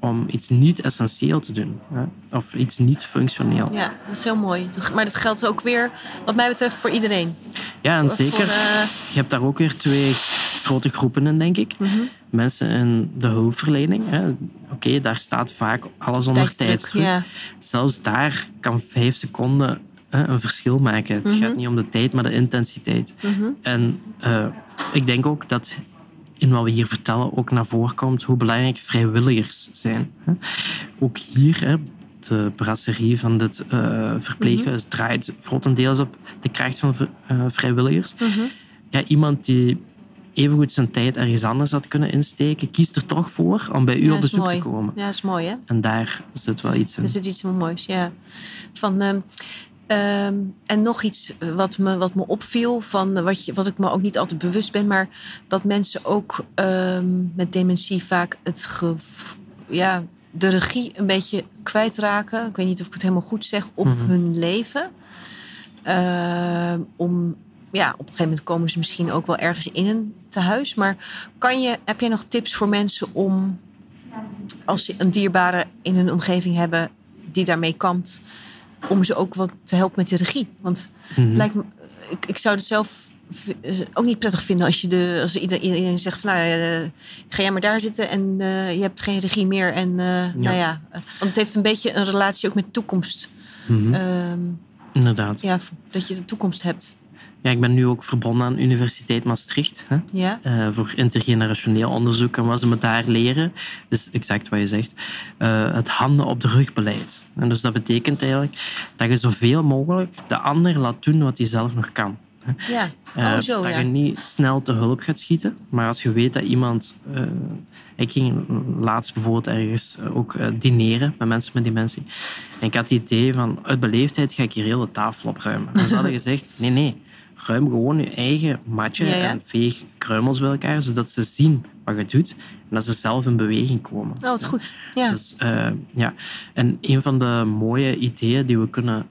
om iets niet essentieel te doen. Hè? Of iets niet functioneel. Ja, dat is heel mooi. Maar dat geldt ook weer, wat mij betreft, voor iedereen. Ja, en Voor- zeker. voor, eh, Je hebt daar ook weer twee grote groepen in, denk ik. Mhm. Mensen in de hulpverlening. Oké, daar staat vaak alles onder Tijdsdruk, tijdsdruk. ja. Zelfs daar kan vijf seconden hè, een verschil maken. Het Mhm. gaat niet om de tijd, maar de intensiteit. En eh, ik denk ook dat in wat we hier vertellen ook naar voren komt hoe belangrijk vrijwilligers zijn. Ook hier, de brasserie van dit eh, verpleeghuis Mhm. draait grotendeels op de kracht van eh, vrijwilligers. Mhm. Ja, iemand die evengoed zijn tijd ergens anders had kunnen insteken, kiest er toch voor om bij u Ja, op bezoek mooi. te komen. Ja, dat is mooi, hè? En daar zit wel iets in. Er zit iets moois, ja. Van, ehm, ehm, en nog iets wat me, wat me opviel, van eh, wat, je, wat ik me ook niet altijd bewust ben, maar dat mensen ook ehm, met dementie vaak het ja, de regie een beetje kwijtraken. Ik weet niet of ik het helemaal goed zeg, op Mhm. hun leven. Ehm, om, ja, op een gegeven moment komen ze misschien ook wel ergens in een tehuis. Maar kan je, heb jij nog tips voor mensen om als ze een dierbare in hun omgeving hebben die daarmee kampt, om ze ook wat te helpen met de regie. Want het lijkt me, ik, ik zou het zelf ook niet prettig vinden als, je de, als iedereen, zegt van nou eh, ga jij maar daar zitten en eh, je hebt geen regie meer. En eh, nou ja, want het heeft een beetje een relatie ook met toekomst. Mhm. Ehm, Inderdaad. ja, dat je de toekomst hebt. Ja, ik ben nu ook verbonden aan Universiteit Maastricht. Hè? Ja, eh, voor intergenerationeel onderzoek. En wat ze me daar leren, is exact wat je zegt, eh, het handen op de rug beleid. En dus dat betekent eigenlijk dat je zoveel mogelijk de ander laat doen wat hij zelf nog kan. hè. ja. Eh, oh zo dat ja. je niet snel te hulp gaat schieten. Maar als je weet dat iemand... ik ging laatst bijvoorbeeld ergens ook dineren met mensen met dementie. En ik had het idee van, uit beleefdheid ga ik hier heel de tafel opruimen. En ze hadden <laughs> gezegd, nee, nee, ruim gewoon je eigen matje Ja, ja. en veeg kruimels bij elkaar, zodat ze zien wat je doet en dat ze zelf in beweging komen. Oh, wat goed. Ja. Dus, eh, ja. En een van de mooie ideeën die we kunnen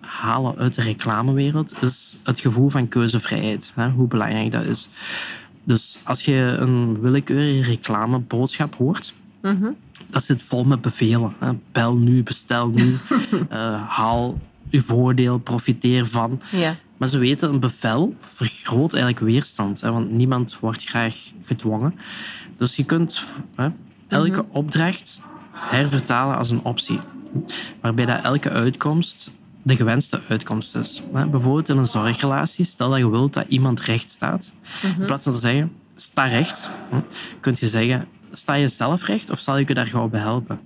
halen uit de reclamewereld is het gevoel van keuzevrijheid. Hè? Hoe belangrijk dat is. Dus als je een willekeurige reclameboodschap hoort, Mhm. dat zit vol met bevelen. Hè? Bel nu, bestel nu, <laughs> eh, haal je voordeel, profiteer van. ja. Maar ze weten, een bevel vergroot eigenlijk weerstand. Hè, want niemand wordt graag gedwongen. Dus je kunt hè, elke opdracht hervertalen als een optie. Waarbij dat elke uitkomst de gewenste uitkomst is. Bijvoorbeeld in een zorgrelatie, stel dat je wilt dat iemand recht staat. In plaats van te zeggen, sta recht, kun je zeggen, sta je zelf recht of zal ik je daar gauw bij helpen?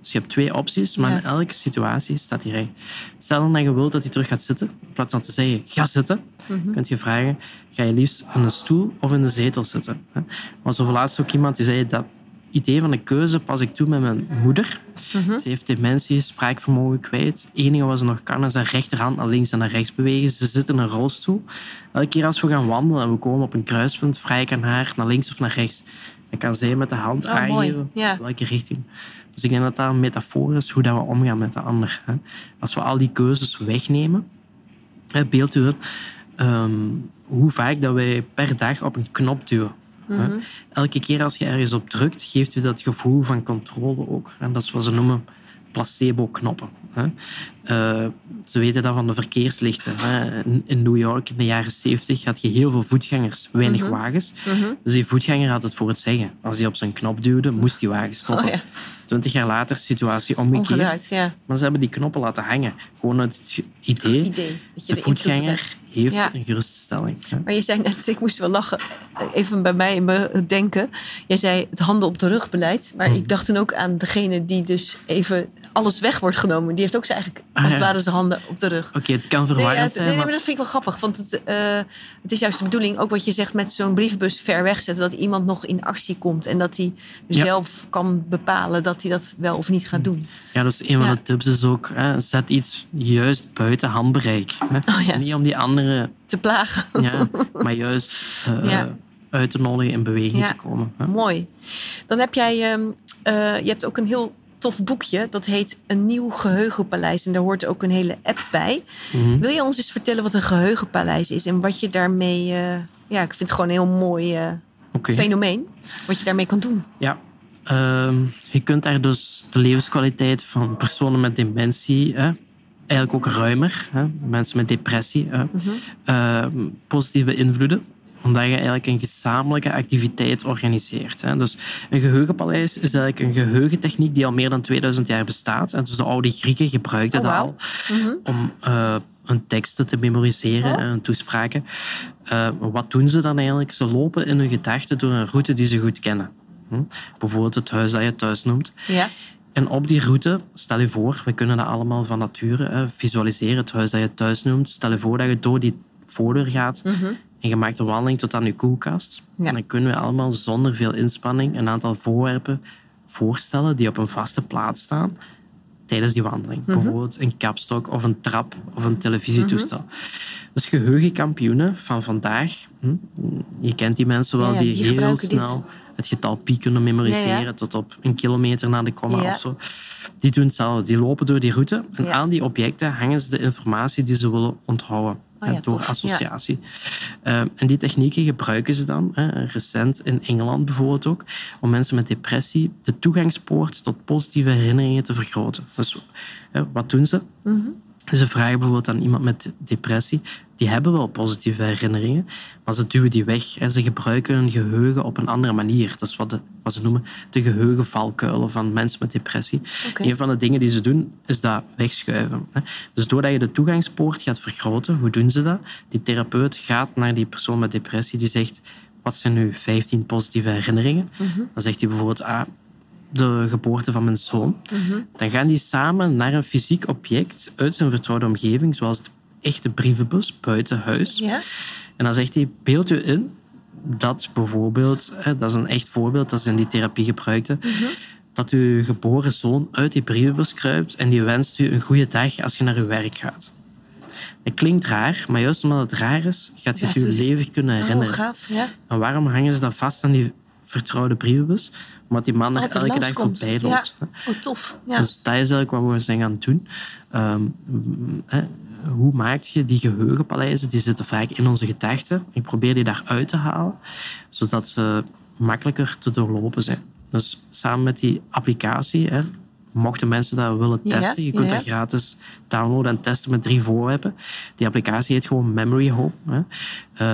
Dus je hebt twee opties, maar in elke situatie staat hij recht. Stel dat je wilt dat hij terug gaat zitten, in plaats van te zeggen, ga zitten, mm kun je vragen, ga je liefst in een stoel of in de zetel zitten? Maar zo laatst ook iemand die zei dat idee van een keuze pas ik toe met mijn moeder. Ze heeft dementie, spraakvermogen kwijt. Het enige wat ze nog kan is haar rechterhand naar links en naar rechts bewegen. Ze zit in een rolstoel. Elke keer als we gaan wandelen en we komen op een kruispunt, vraag ik aan haar naar links of naar rechts. Dan kan zij met de hand oh, aangeven ja. welke richting. Dus ik denk dat dat een metafoor is hoe dat we omgaan met de ander. Als we al die keuzes wegnemen, beeld u um, hoe vaak dat wij per dag op een knop duwen. Mhm. Elke keer als je ergens op drukt, geeft u dat gevoel van controle ook. En dat is wat ze noemen placebo-knoppen. Uh, ze weten dat van de verkeerslichten. Hè. In New York in de jaren 70 had je heel veel voetgangers, weinig mhm. wagens. Mhm. Dus die voetganger had het voor het zeggen. Als hij op zijn knop duwde, moest die wagen stoppen. Oh, ja. Twintig jaar later, situatie omgekeerd. ja. Maar ze hebben die knoppen laten hangen. Gewoon uit het idee, idee dat je de, voetganger heeft een geruststelling. Maar je zei net, ik moest wel lachen, even bij mij in mijn denken. Jij zei het handen op de rug beleid. Maar hm. ik dacht toen ook aan degene die dus even alles weg wordt genomen. Die heeft ook zijn eigenlijk, ah, als het ware, zijn handen op de rug. Oké, het kan verwarrend zijn. Nee, maar... dat vind ik wel grappig. Want het, uh, het is juist de bedoeling, ook wat je zegt met zo'n brievenbus ver wegzetten. Dat iemand nog in actie komt. En dat hij zelf kan bepalen dat hij dat wel of niet gaat doen. Ja, dus een van de tips is ook, hè, zet iets juist buiten handbereik. Hè. Oh, Niet om die Te plagen. <laughs> Ja, maar juist uh, uit te nodigen in beweging te komen. Hè. Mooi. Dan heb jij... Uh, je hebt ook een heel tof boekje. Dat heet Een Nieuw Geheugenpaleis. En daar hoort ook een hele app bij. Mhm. Wil je ons eens vertellen wat een geheugenpaleis is en wat je daarmee. Uh, ja, ik vind het gewoon een heel mooi fenomeen. Wat je daarmee kan doen. Ja. Uh, je kunt daar dus de levenskwaliteit van personen met dementie. Hè, eigenlijk ook ruimer. Hè, mensen met depressie. Hè, mm positief beïnvloeden omdat je eigenlijk een gezamenlijke activiteit organiseert. Dus een geheugenpaleis is eigenlijk een geheugentechniek die al meer dan 2000 jaar bestaat. En dus de oude Grieken gebruikten oh, dat al mhm. om uh, hun teksten te memoriseren oh. en toespraken. Uh, wat doen ze dan eigenlijk? Ze lopen in hun gedachten door een route die ze goed kennen. Hm? Bijvoorbeeld het huis dat je thuis noemt. Ja. En op die route, stel je voor, we kunnen dat allemaal van nature visualiseren, het huis dat je thuis noemt. Stel je voor dat je door die voordeur gaat mhm. En je maakt een wandeling tot aan je koelkast. En dan kunnen we allemaal zonder veel inspanning een aantal voorwerpen voorstellen die op een vaste plaats staan tijdens die wandeling. Mhm. Bijvoorbeeld een kapstok of een trap of een televisietoestel. Mm Dus geheugenkampioenen van vandaag, hm, je kent die mensen wel, die, heel snel het getal pi kunnen memoriseren tot op een kilometer naar de komma of zo. Die doen hetzelfde. Die lopen door die route en aan die objecten hangen ze de informatie die ze willen onthouden. Oh door associatie. Ehm, en die technieken gebruiken ze dan, recent in Engeland bijvoorbeeld ook, om mensen met depressie de toegangspoort tot positieve herinneringen te vergroten. Dus wat doen ze? Mm ze vragen bijvoorbeeld aan iemand met depressie, die hebben wel positieve herinneringen, maar ze duwen die weg. En ze gebruiken hun geheugen op een andere manier. Dat is wat, de, wat ze noemen de geheugenvalkuilen van mensen met depressie. Een van de dingen die ze doen, is dat wegschuiven. Dus doordat je de toegangspoort gaat vergroten, hoe doen ze dat? Die therapeut gaat naar die persoon met depressie, die zegt, wat zijn nu 15 positieve herinneringen? Mhm. Dan zegt hij bijvoorbeeld, ah, de geboorte van mijn zoon. Mhm. Dan gaan die samen naar een fysiek object uit zijn vertrouwde omgeving, zoals de echte brievenbus buiten huis. Ja. En dan zegt hij, beeld u in dat bijvoorbeeld, dat is een echt voorbeeld dat ze in die therapie gebruikten, mhm. dat uw geboren zoon uit die brievenbus kruipt en die wenst u een goede dag als je naar uw werk gaat. Het klinkt raar, maar juist omdat het raar is, gaat je het je leven kunnen oh, herinneren. Oh, gaaf, ja. En waarom hangen ze dat vast aan die vertrouwde brievenbus? Omdat die man er elke dag voorbij loopt. Ja. Oh, tof. Ja. Dus dat is eigenlijk wat we zijn gaan doen. Um, hè, hoe maak je die geheugenpaleizen? Die zitten vaak in onze gedachten. Ik probeer die daaruit te halen, zodat ze makkelijker te doorlopen zijn. Dus samen met die applicatie, hè, mochten mensen dat willen testen, je kunt dat gratis downloaden en testen met drie voorwerpen. Die applicatie heet gewoon Memory Home. Hè.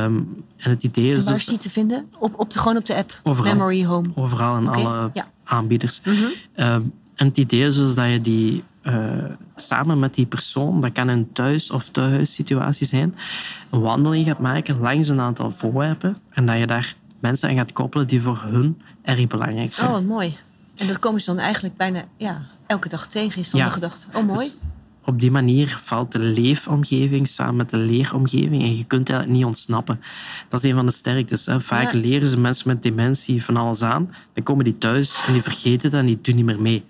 Um, en het idee is. waar dus is die te vinden? Op, op de, gewoon op de app? Overal, Memory Home. Overal en alle aanbieders. Mhm. Ehm, En het idee is dus dat je die uh, samen met die persoon, dat kan een thuis- of thuissituatie zijn, een wandeling gaat maken langs een aantal voorwerpen en dat je daar mensen aan gaat koppelen die voor hun erg belangrijk zijn. Oh, wat mooi. En dat komen ze dan eigenlijk bijna ja, elke dag tegen, is dan Ja. de gedachte. Oh, mooi. Dus op die manier valt de leefomgeving samen met de leeromgeving en je kunt niet ontsnappen. Dat is een van de sterktes. Hè. Vaak Ja. leren ze mensen met dementie van alles aan, dan komen die thuis en die vergeten dat en die doen niet meer mee.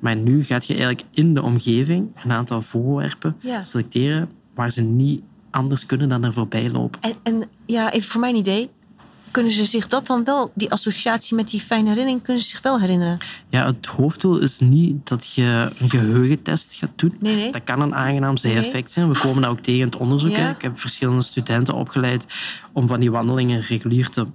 Maar nu gaat je eigenlijk in de omgeving een aantal voorwerpen Ja. selecteren waar ze niet anders kunnen dan er voorbij lopen. En, en ja, even voor mijn idee. Kunnen ze zich dat dan wel, die associatie met die fijne herinnering, kunnen ze zich wel herinneren? Ja, het hoofddoel is niet dat je een geheugentest gaat doen. Nee, nee. Dat kan een aangenaam Nee. effect zijn. We komen dat ook tegen in het onderzoek. Ja. Ik heb verschillende studenten opgeleid om van die wandelingen regulier te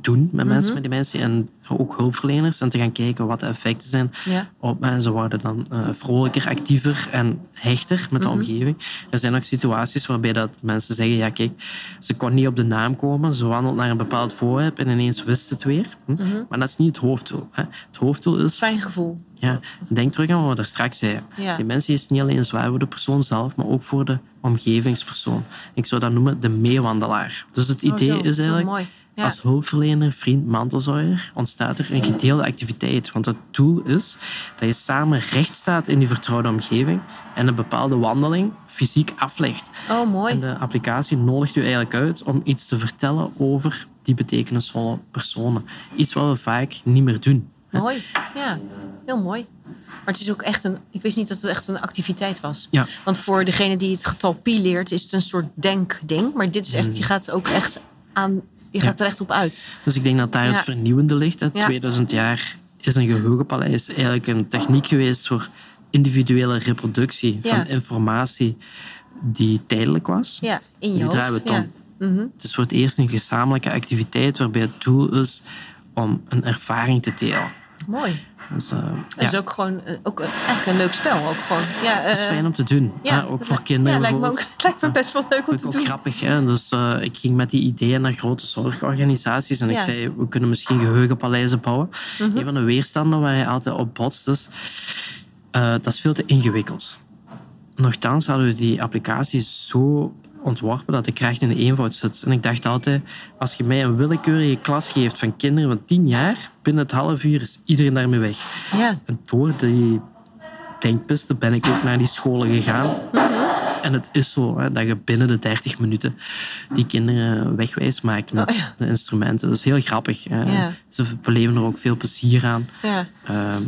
doen met Mhm. mensen met dementie en ook hulpverleners en te gaan kijken wat de effecten zijn Ja. op en ze worden dan eh, vrolijker, actiever en hechter met de Mhm. omgeving. Er zijn ook situaties waarbij dat mensen zeggen, ja kijk, ze kon niet op de naam komen, ze wandelt naar een bepaald voorwerp en ineens wist ze het weer. Hm? Mhm. Maar dat is niet het hoofddoel. Hè. Het hoofddoel is Fijn gevoel. ja, denk terug aan wat we daar straks zeiden. Ja. Dementie is niet alleen zwaar voor de persoon zelf, maar ook voor de omgevingspersoon. Ik zou dat noemen de meewandelaar. Dus het Oh, idee is Wat eigenlijk, mooi. Ja. als hulpverlener, vriend, mantelzorger, ontstaat er een gedeelde activiteit. Want het doel is dat je samen recht staat in die vertrouwde omgeving en een bepaalde wandeling fysiek aflegt. Oh, mooi. En de applicatie nodigt u eigenlijk uit om iets te vertellen over die betekenisvolle personen. Iets wat we vaak niet meer doen. Mooi. Ja, heel mooi. Maar het is ook echt een. Ik wist niet dat het echt een activiteit was. Ja. Want voor degene die het getal pi leert, is het een soort denkding. Maar dit is echt, je gaat ook echt aan. Je gaat er echt op uit. Dus ik denk dat daar het vernieuwende ligt. Hè. Ja. 2000 jaar is een geheugenpaleis eigenlijk een techniek geweest voor individuele reproductie van informatie die tijdelijk was. Ja, in je Nu draaien we het om. Het is voor het eerst een gezamenlijke activiteit waarbij het doel is om een ervaring te delen. Mooi. Dus, eh, Dat ja, is ook gewoon eh, ook, eigenlijk een leuk spel. Ook gewoon. Ja, het is eh, fijn om te doen. ja, ook voor kinderen Ja, lijkt me, ook, <laughs> lijkt me best wel leuk om Ook, te ook doen. grappig. Hè? Dus, ik ging met die ideeën naar grote zorgorganisaties en ik zei, we kunnen misschien geheugenpaleizen bouwen. Mhm. Een van de weerstanden waar je altijd op botst is, dat is veel te ingewikkeld. Nochtans hadden we die applicatie zo ontworpen dat de kracht in de eenvoud zit. En ik dacht altijd, als je mij een willekeurige klas geeft van kinderen van tien jaar, binnen het half uur is iedereen daarmee weg. Ja, En door die denkpiste ben ik ook naar die scholen gegaan. En het is zo hè, dat je binnen de 30 minuten die kinderen wegwijs maakt met Oh, ja. de instrumenten. Dat is heel grappig. Ja. Ze beleven er ook veel plezier aan. ja. Ehm,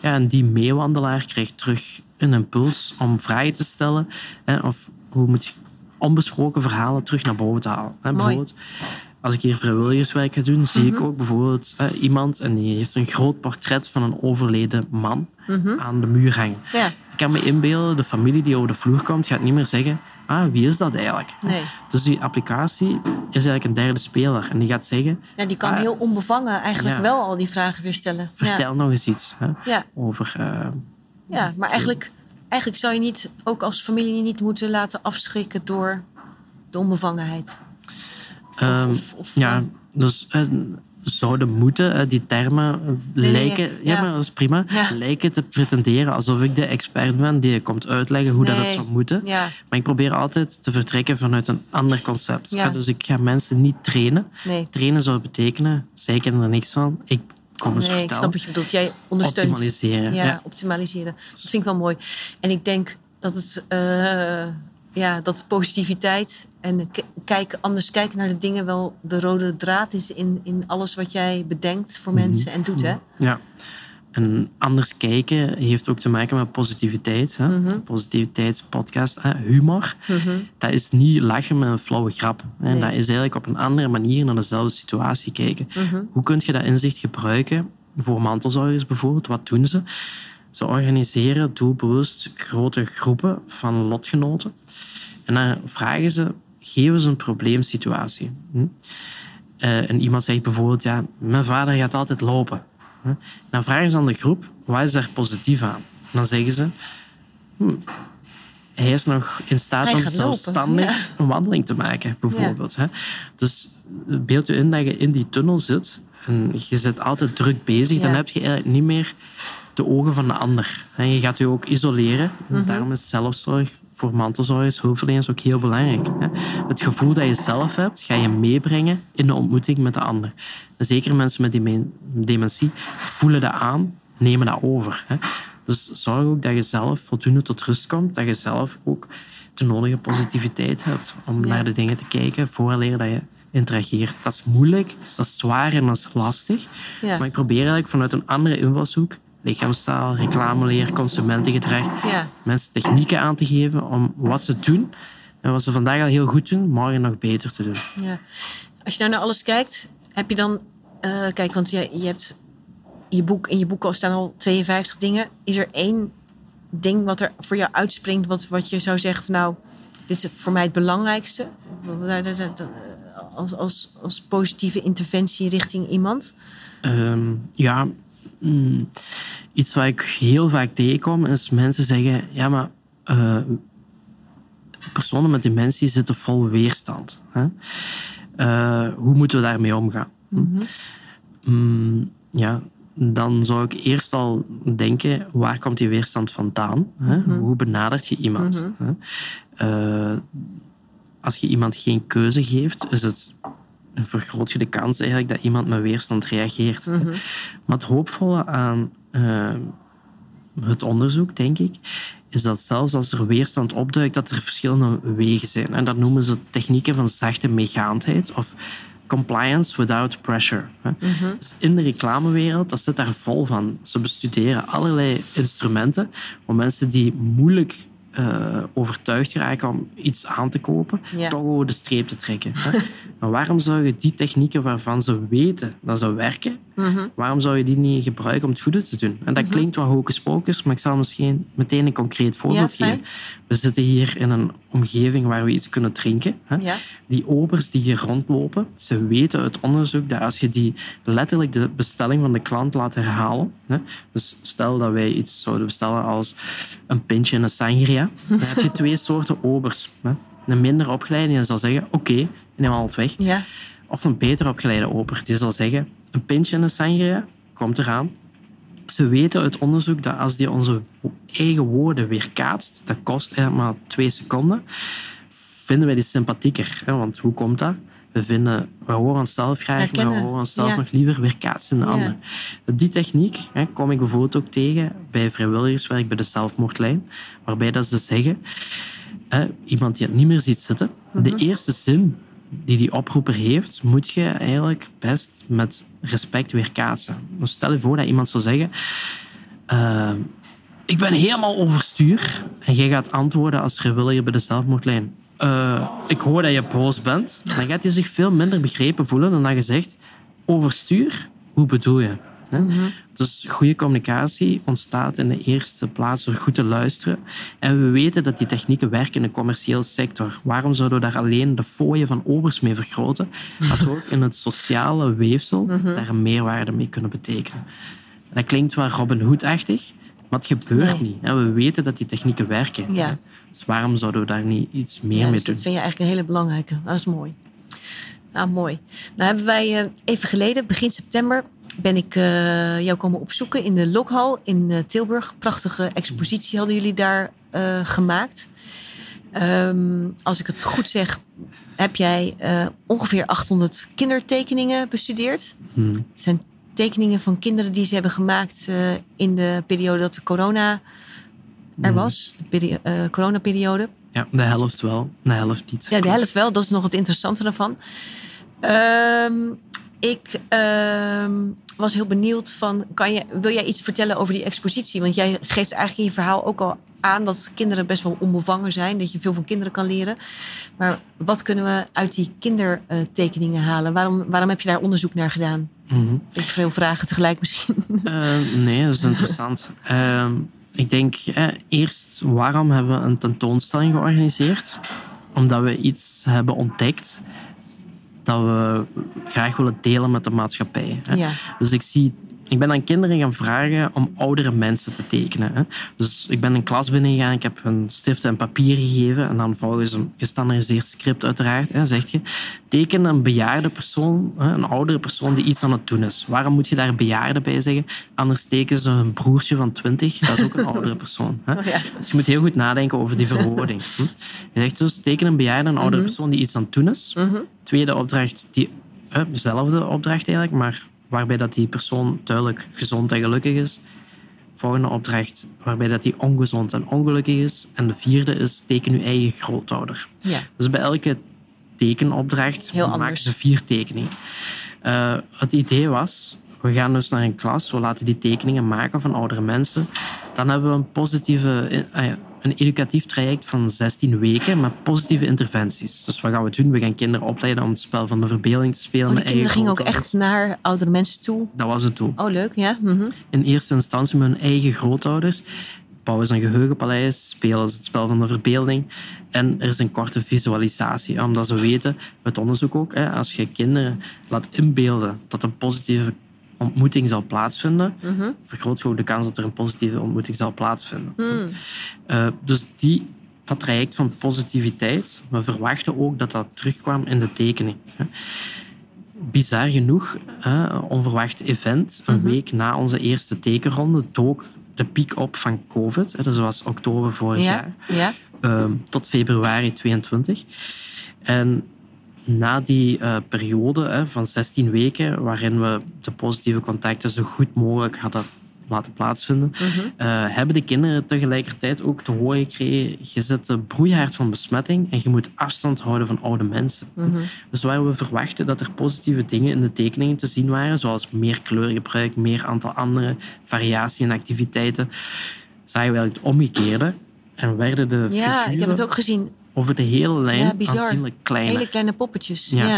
ja, en die meewandelaar krijgt terug een impuls om vragen te stellen. Hè, of hoe moet je onbesproken verhalen terug naar boven te halen. Hè, bijvoorbeeld, als ik hier vrijwilligerswerk ga doen, zie Mhm. ik ook bijvoorbeeld hè, iemand en die heeft een groot portret van een overleden man Mhm. aan de muur hangen. ja. Ik kan me inbeelden, de familie die over de vloer komt, gaat niet meer zeggen: Ah, wie is dat eigenlijk? Nee. Dus die applicatie is eigenlijk een derde speler. En die gaat zeggen: ja, die kan Ah, heel onbevangen eigenlijk ja. wel al die vragen weer stellen. Vertel nog eens iets hè, Ja. over. eh, Ja, maar eigenlijk, eigenlijk zou je niet, ook als familie, niet moeten laten afschrikken door de onbevangenheid. Ehm, of- of- ja, dus eh, zouden moeten, eh, die termen nee, lijken, ja. ja, maar dat is prima, Ja. lijken te pretenderen alsof ik de expert ben die komt uitleggen hoe dat het zou moeten. Ja, Maar ik probeer altijd te vertrekken vanuit een ander concept. Ja. Dus ik ga mensen niet trainen. nee. Trainen zou betekenen, zij kennen er niks van, ik Nee, ik snap wat je bedoelt. Jij ondersteunt. Optimaliseren. Ja, Ja. optimaliseren. Dat vind ik wel mooi. En ik denk dat het, eh, ja, dat positiviteit en kijken, anders kijken naar de dingen wel de rode draad is in, in alles wat jij bedenkt voor Mhm. mensen en doet. Hè? Ja. En anders kijken heeft ook te maken met positiviteit. Hè? Mhm. Positiviteitspodcast, hè? humor. Dat is niet lachen met een flauwe grap. Hè? Nee. Dat is eigenlijk op een andere manier naar dezelfde situatie kijken. Mhm. Hoe kun je dat inzicht gebruiken voor mantelzorgers bijvoorbeeld? Wat doen ze? Ze organiseren doelbewust grote groepen van lotgenoten. En dan vragen ze, geven ze een probleemsituatie. Hm? Eh, en iemand zegt bijvoorbeeld, ja, mijn vader gaat altijd lopen. Dan vragen ze aan de groep, wat is daar positief aan? En dan zeggen ze, hm, hij is nog in staat om zelfstandig ja. een wandeling te maken, bijvoorbeeld. Dus beeld je in dat je in die tunnel zit en je zit altijd druk bezig, dan heb je eigenlijk niet meer de ogen van de ander. En je gaat je ook isoleren. Daarom is zelfzorg voor mantelzorgers, hulpverleners ook heel belangrijk. Het gevoel dat je zelf hebt, ga je meebrengen in de ontmoeting met de ander. Zeker mensen met dementie voelen dat aan, nemen dat over. Dus zorg ook dat je zelf voldoende tot rust komt, dat je zelf ook de nodige positiviteit hebt om naar de dingen te kijken vooraleer dat je interageert. Dat is moeilijk, dat is zwaar en dat is lastig. Maar ik probeer eigenlijk vanuit een andere invalshoek lichaamstaal, reclameleer, consumentengedrag. Ja. Mensen technieken aan te geven om wat ze doen en wat ze vandaag al heel goed doen, morgen nog beter te doen. Ja. Als je nou naar alles kijkt, heb je dan... Uh, kijk, want je, je hebt je boek, in je boek al staan al 52 dingen. Is er één ding wat er voor jou uitspringt, wat, wat je zou zeggen van nou, dit is voor mij het belangrijkste? Als, als, als positieve interventie richting iemand? Um, ja, mm, iets wat ik heel vaak tegenkom is mensen zeggen: ja, maar uh, personen met dementie zitten vol weerstand. Hè? Uh, hoe moeten we daarmee omgaan? Mm -hmm. mm, ja, dan zou ik eerst al denken, waar komt die weerstand vandaan? Hè? Mm -hmm. Hoe benadert je iemand? Mm -hmm. uh, als je iemand geen keuze geeft, is het vergroot je de kans eigenlijk dat iemand met weerstand reageert. Mm -hmm. Maar het hoopvolle aan uh, het onderzoek, denk ik, is dat zelfs als er weerstand opduikt, dat er verschillende wegen zijn. En dat noemen ze technieken van zachte meegaandheid of compliance without pressure. Mm -hmm. Dus in de reclamewereld, dat zit daar vol van. Ze bestuderen allerlei instrumenten om mensen die moeilijk uh, overtuigd geraken om iets aan te kopen, ja. toch over de streep te trekken. <laughs> maar waarom zou je die technieken waarvan ze weten dat ze werken, mm-hmm. waarom zou je die niet gebruiken om het goede te doen? En dat mm-hmm. klinkt wat hocus pocus, maar ik zal misschien meteen een concreet voorbeeld ja, geven. We zitten hier in een omgeving waar we iets kunnen drinken. Hè? Ja. Die obers die hier rondlopen, ze weten uit onderzoek dat als je die letterlijk de bestelling van de klant laat herhalen, hè? dus stel dat wij iets zouden bestellen als een pintje en een sangria, <laughs> dan heb je twee soorten obers. Hè? Een minder opgeleide die zal zeggen, oké, okay, neem al het weg. Ja. Of een beter opgeleide ober die zal zeggen, een pintje en een sangria, komt eraan, ze weten uit onderzoek dat als die onze eigen woorden weerkaatst, dat kost eigenlijk maar twee seconden, vinden wij die sympathieker. Want hoe komt dat? We, vinden, we horen onszelf graag, maar we horen onszelf nog liever weerkaatsen in de ander. Die techniek hè, kom ik bijvoorbeeld ook tegen bij vrijwilligerswerk bij de zelfmoordlijn, waarbij dat ze zeggen, hè, iemand die het niet meer ziet zitten, de mhm. eerste zin die die oproeper heeft, moet je eigenlijk best met respect weerkaatsen. Dus stel je voor dat iemand zou zeggen... Uh, ik ben helemaal overstuur. En jij gaat antwoorden als vrijwilliger bij de zelfmoordlijn. Uh, ik hoor dat je boos bent. Dan gaat hij zich veel minder begrepen voelen dan dat je zegt... Overstuur? Hoe bedoel je? Mhm. Dus goede communicatie ontstaat in de eerste plaats door goed te luisteren. En we weten dat die technieken werken in de commerciële sector. Waarom zouden we daar alleen de fooien van obers mee vergroten? Dat we ook in het sociale weefsel mhm. daar een meerwaarde mee kunnen betekenen. dat klinkt wel Robin Hood-achtig, maar het gebeurt niet. We weten dat die technieken werken. Ja. Dus waarom zouden we daar niet iets meer mee dus doen? Dat vind je eigenlijk een hele belangrijke. Dat is mooi. Nou, mooi. Nou hebben wij eh, even geleden, begin september, ben ik uh, jou komen opzoeken in de Lokhal in uh, Tilburg. Prachtige expositie hadden jullie daar uh, gemaakt. Um, als ik het goed zeg, heb jij ongeveer 800 kindertekeningen bestudeerd. Hmm. Het zijn tekeningen van kinderen die ze hebben gemaakt in de periode dat de corona er hmm. was. De coronaperiode. Ja, de helft wel, de helft niet. Ja, de helft wel. Dat is nog het interessante daarvan. Um, ik uh, was heel benieuwd van, kan je, wil jij iets vertellen over die expositie? Want jij geeft eigenlijk in je verhaal ook al aan dat kinderen best wel onbevangen zijn, dat je veel van kinderen kan leren. Maar wat kunnen we uit die kindertekeningen halen? Waarom, waarom heb je daar onderzoek naar gedaan? Mm -hmm. Beetje veel vragen tegelijk misschien. Uh, nee, dat is interessant. uh, <laughs> ik denk eh, eerst, waarom hebben we een tentoonstelling georganiseerd? Omdat we iets hebben ontdekt dat we graag willen delen met de maatschappij. Hè? Ja. Dus ik zie ik ben aan kinderen gaan vragen om oudere mensen te tekenen. Hè. Dus ik ben een klas binnengegaan, ik heb hun stiften en papier gegeven en dan volgens een gestandardiseerd script uiteraard, hè, zeg je, teken een bejaarde persoon, hè, een oudere persoon die iets aan het doen is. Waarom moet je daar bejaarde bij zeggen? Anders teken ze een broertje van 20, dat is ook een oudere persoon. Hè. Oh, ja. Dus je moet heel goed nadenken over die verwoording. Je zegt dus, teken een bejaarde, een oudere Mhm. persoon die iets aan het doen is. Tweede opdracht, die, hè, dezelfde opdracht eigenlijk, maar waarbij dat die persoon duidelijk gezond en gelukkig is. Volgende opdracht, waarbij dat die ongezond en ongelukkig is. En de vierde is, teken uw eigen grootouder. Ja. Dus bij elke tekenopdracht Heel maken anders. ze vier tekeningen. Eh, het idee was, we gaan dus naar een klas, we laten die tekeningen maken van oudere mensen. Dan hebben we een positieve, eh, een educatief traject van 16 weken met positieve interventies. Dus wat gaan we doen? We gaan kinderen opleiden om het spel van de verbeelding te spelen. Oh, met eigen kinderen gingen ook echt naar oudere mensen toe. Dat was het doel. Oh, leuk, ja. Mhm. In eerste instantie met hun eigen grootouders. Bouwen ze een geheugenpaleis, spelen ze het spel van de verbeelding. En er is een korte visualisatie, omdat ze weten, het onderzoek ook, hè, als je kinderen laat inbeelden dat een positieve ontmoeting zal plaatsvinden, vergroot je ook de kans dat er een positieve ontmoeting zal plaatsvinden. Eh, dus die, dat traject van positiviteit, we verwachten ook dat dat terugkwam in de tekening. Bizar genoeg, hè, onverwacht event, een week na onze eerste tekenronde, dook de piek op van COVID. hè, Dus dat was oktober vorig jaar Ja, ja. ehm, tot februari 22. En na die eh, periode hè, van 16 weken, waarin we de positieve contacten zo goed mogelijk hadden laten plaatsvinden, eh, hebben de kinderen tegelijkertijd ook te horen gekregen: je zit de broeihaard van besmetting en je moet afstand houden van oude mensen. Dus waar we verwachten dat er positieve dingen in de tekeningen te zien waren, zoals meer kleurgebruik, meer aantal andere variatie en activiteiten, zagen we eigenlijk het omgekeerde. En werden de Ja, ik heb het ook gezien. Over de hele lijn Ja, bizar. aanzienlijk kleiner. Hele kleine poppetjes. Ja. Ja.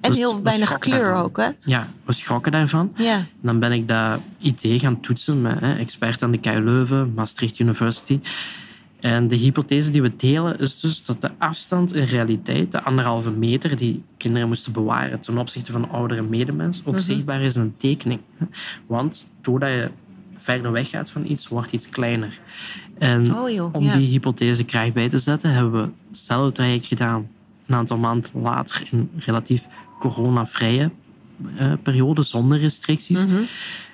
En Dus heel we weinig kleur daarvan. ook, hè? Ja, we schrokken daarvan. Ja. Dan ben ik dat idee gaan toetsen met hè, experts aan de KU Leuven, Maastricht University. En de hypothese die we delen is dus dat de afstand in realiteit, de anderhalve meter die kinderen moesten bewaren ten opzichte van oudere medemens, ook zichtbaar is in een tekening. Want doordat je verder weggaat van iets, wordt iets kleiner. En Oh, joh, om ja. die hypothese kracht bij te zetten, hebben we hetzelfde traject gedaan een aantal maanden later in relatief coronavrije eh, periode zonder restricties.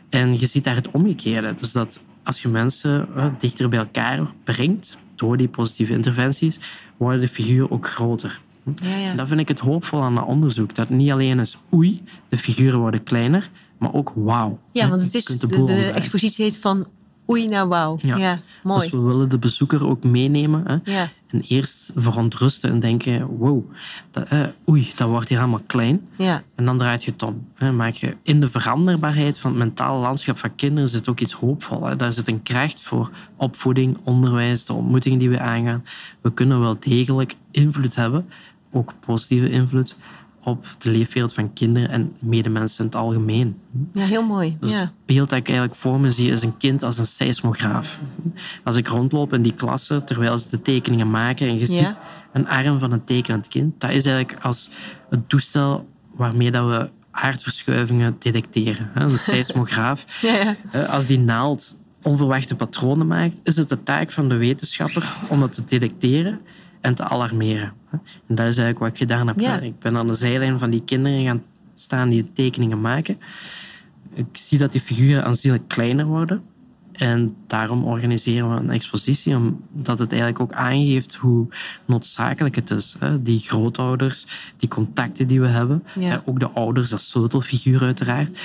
En je ziet daar het omgekeerde. Dus dat als je mensen eh, dichter bij elkaar brengt door die positieve interventies, worden de figuren ook groter. Ja, ja. En dat vind ik het hoopvol aan dat onderzoek. Dat het niet alleen is oei, de figuren worden kleiner, maar ook wauw. Ja, want het is, de, de expositie heet van oei naar wauw. Ja. Ja, mooi. Dus we willen de bezoeker ook meenemen. Hè? Ja. En eerst verontrusten en denken, wow, dat, eh, oei, dat wordt hier allemaal klein. Ja. En dan draait je het om. Hè. Maak je in de veranderbaarheid van het mentale landschap van kinderen zit ook iets hoopvol. Hè. Daar zit een kracht voor opvoeding, onderwijs, de ontmoetingen die we aangaan. We kunnen wel degelijk invloed hebben, ook positieve invloed, op de leefwereld van kinderen en medemensen in het algemeen. ja, heel mooi. Dus ja. het beeld dat ik eigenlijk voor me zie is een kind als een seismograaf. Als ik rondloop in die klasse, terwijl ze de tekeningen maken en je Ja. ziet een arm van een tekenend kind, dat is eigenlijk als het toestel waarmee dat we aardverschuivingen detecteren. Een <laughs> seismograaf. Ja, ja. Eh, Als die naald onverwachte patronen maakt, is het de taak van de wetenschapper om dat te detecteren en te alarmeren. En dat is eigenlijk wat ik gedaan heb. Ja. Ik ben aan de zijlijn van die kinderen gaan staan die tekeningen maken. Ik zie dat die figuren aanzienlijk kleiner worden. En daarom organiseren we een expositie, omdat het eigenlijk ook aangeeft hoe noodzakelijk het is. Hè? Die grootouders, die contacten die we hebben. Ja. Ook de ouders, dat sleutelfiguur uiteraard.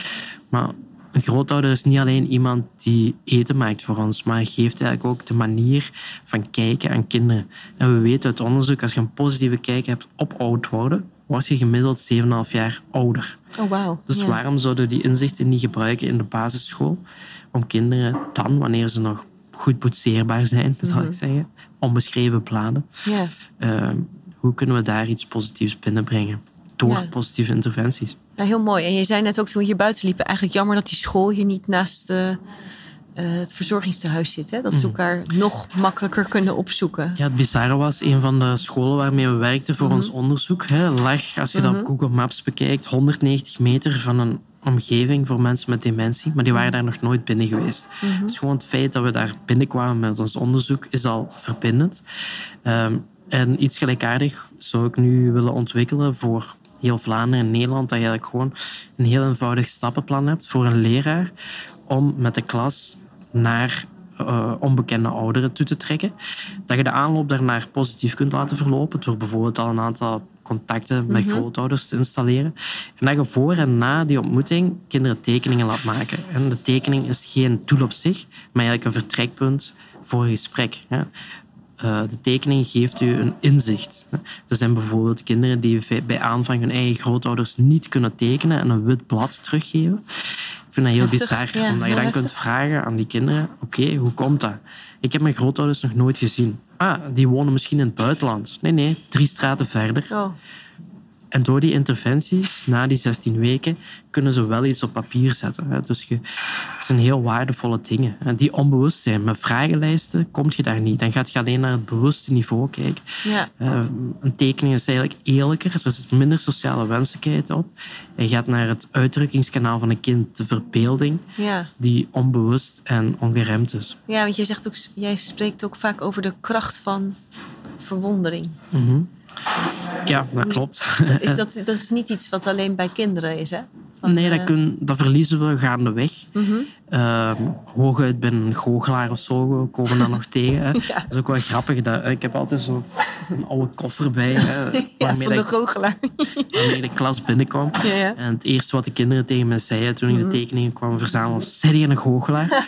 Maar een grootouder is niet alleen iemand die eten maakt voor ons, maar geeft eigenlijk ook de manier van kijken aan kinderen. En we weten uit onderzoek, als je een positieve kijk hebt op oud worden, word je gemiddeld 7,5 jaar ouder. Oh, wauw. Dus ja. waarom zouden we die inzichten niet gebruiken in de basisschool? Om kinderen dan, wanneer ze nog goed boetseerbaar zijn, <laughs> zal Mhm. ik zeggen, onbeschreven bladen, Ja. eh, hoe kunnen we daar iets positiefs binnenbrengen? Door Ja. positieve interventies. Ja, heel mooi. En je zei net ook toen we hier buiten liepen, eigenlijk jammer dat die school hier niet naast eh, eh, het verzorgingstehuis zit. Hè? Dat ze elkaar nog makkelijker kunnen opzoeken. Ja, het bizarre was, een van de scholen waarmee we werkten voor ons onderzoek, hè, lag, als je dat op Google Maps bekijkt, 190 meter van een omgeving voor mensen met dementie, maar die waren daar nog nooit binnen geweest. Dus gewoon het feit dat we daar binnenkwamen met ons onderzoek is al verbindend. Ehm, en iets gelijkaardig zou ik nu willen ontwikkelen voor heel Vlaanderen en Nederland. Dat je eigenlijk gewoon een heel eenvoudig stappenplan hebt voor een leraar om met de klas naar uh, onbekende ouderen toe te trekken. Dat je de aanloop daarnaar positief kunt laten verlopen door bijvoorbeeld al een aantal contacten met grootouders te installeren. En dat je voor en na die ontmoeting kinderen tekeningen laat maken. En de tekening is geen doel op zich, maar eigenlijk een vertrekpunt voor een gesprek. Uh, de tekening geeft u een inzicht. Er zijn bijvoorbeeld kinderen die bij aanvang hun eigen grootouders niet kunnen tekenen en een wit blad teruggeven. Ik vind dat heel bizar, omdat je dan kunt vragen aan die kinderen: oké, hoe komt dat? Ik heb mijn grootouders nog nooit gezien. Ah, die wonen misschien in het buitenland. Nee, nee, drie straten verder. Oh. En door die interventies, na die 16 weken, kunnen ze wel iets op papier zetten. Dus je, het zijn heel waardevolle dingen. En die onbewust zijn. Met vragenlijsten kom je daar niet. Dan gaat je alleen naar het bewuste niveau kijken. Ja. Uh, een tekening is eigenlijk eerlijker. Er zit minder sociale wenselijkheid op. Je gaat naar het uitdrukkingskanaal van een kind, de verbeelding, ja. die onbewust en ongeremd is. Ja, want jij, zegt ook, jij spreekt ook vaak over de kracht van verwondering. Mm ja, dat klopt. Is dat, <laughs> dat is niet iets wat alleen bij kinderen is, hè? nee, dat, kun, dat verliezen we gaandeweg. Mm -hmm. Uh, hooguit ben een goochelaar of zo komen dan nog <laughs> tegen. Dat is ook wel grappig. Dat, ik heb altijd zo een oude koffer bij. Hè, <laughs> waarmee de goochelaar. <laughs> waarmee de klas binnenkwam. Ja, en het eerste wat de kinderen tegen me zeiden toen ik de mhm. tekeningen kwam verzamelen was... Zeg je een goochelaar?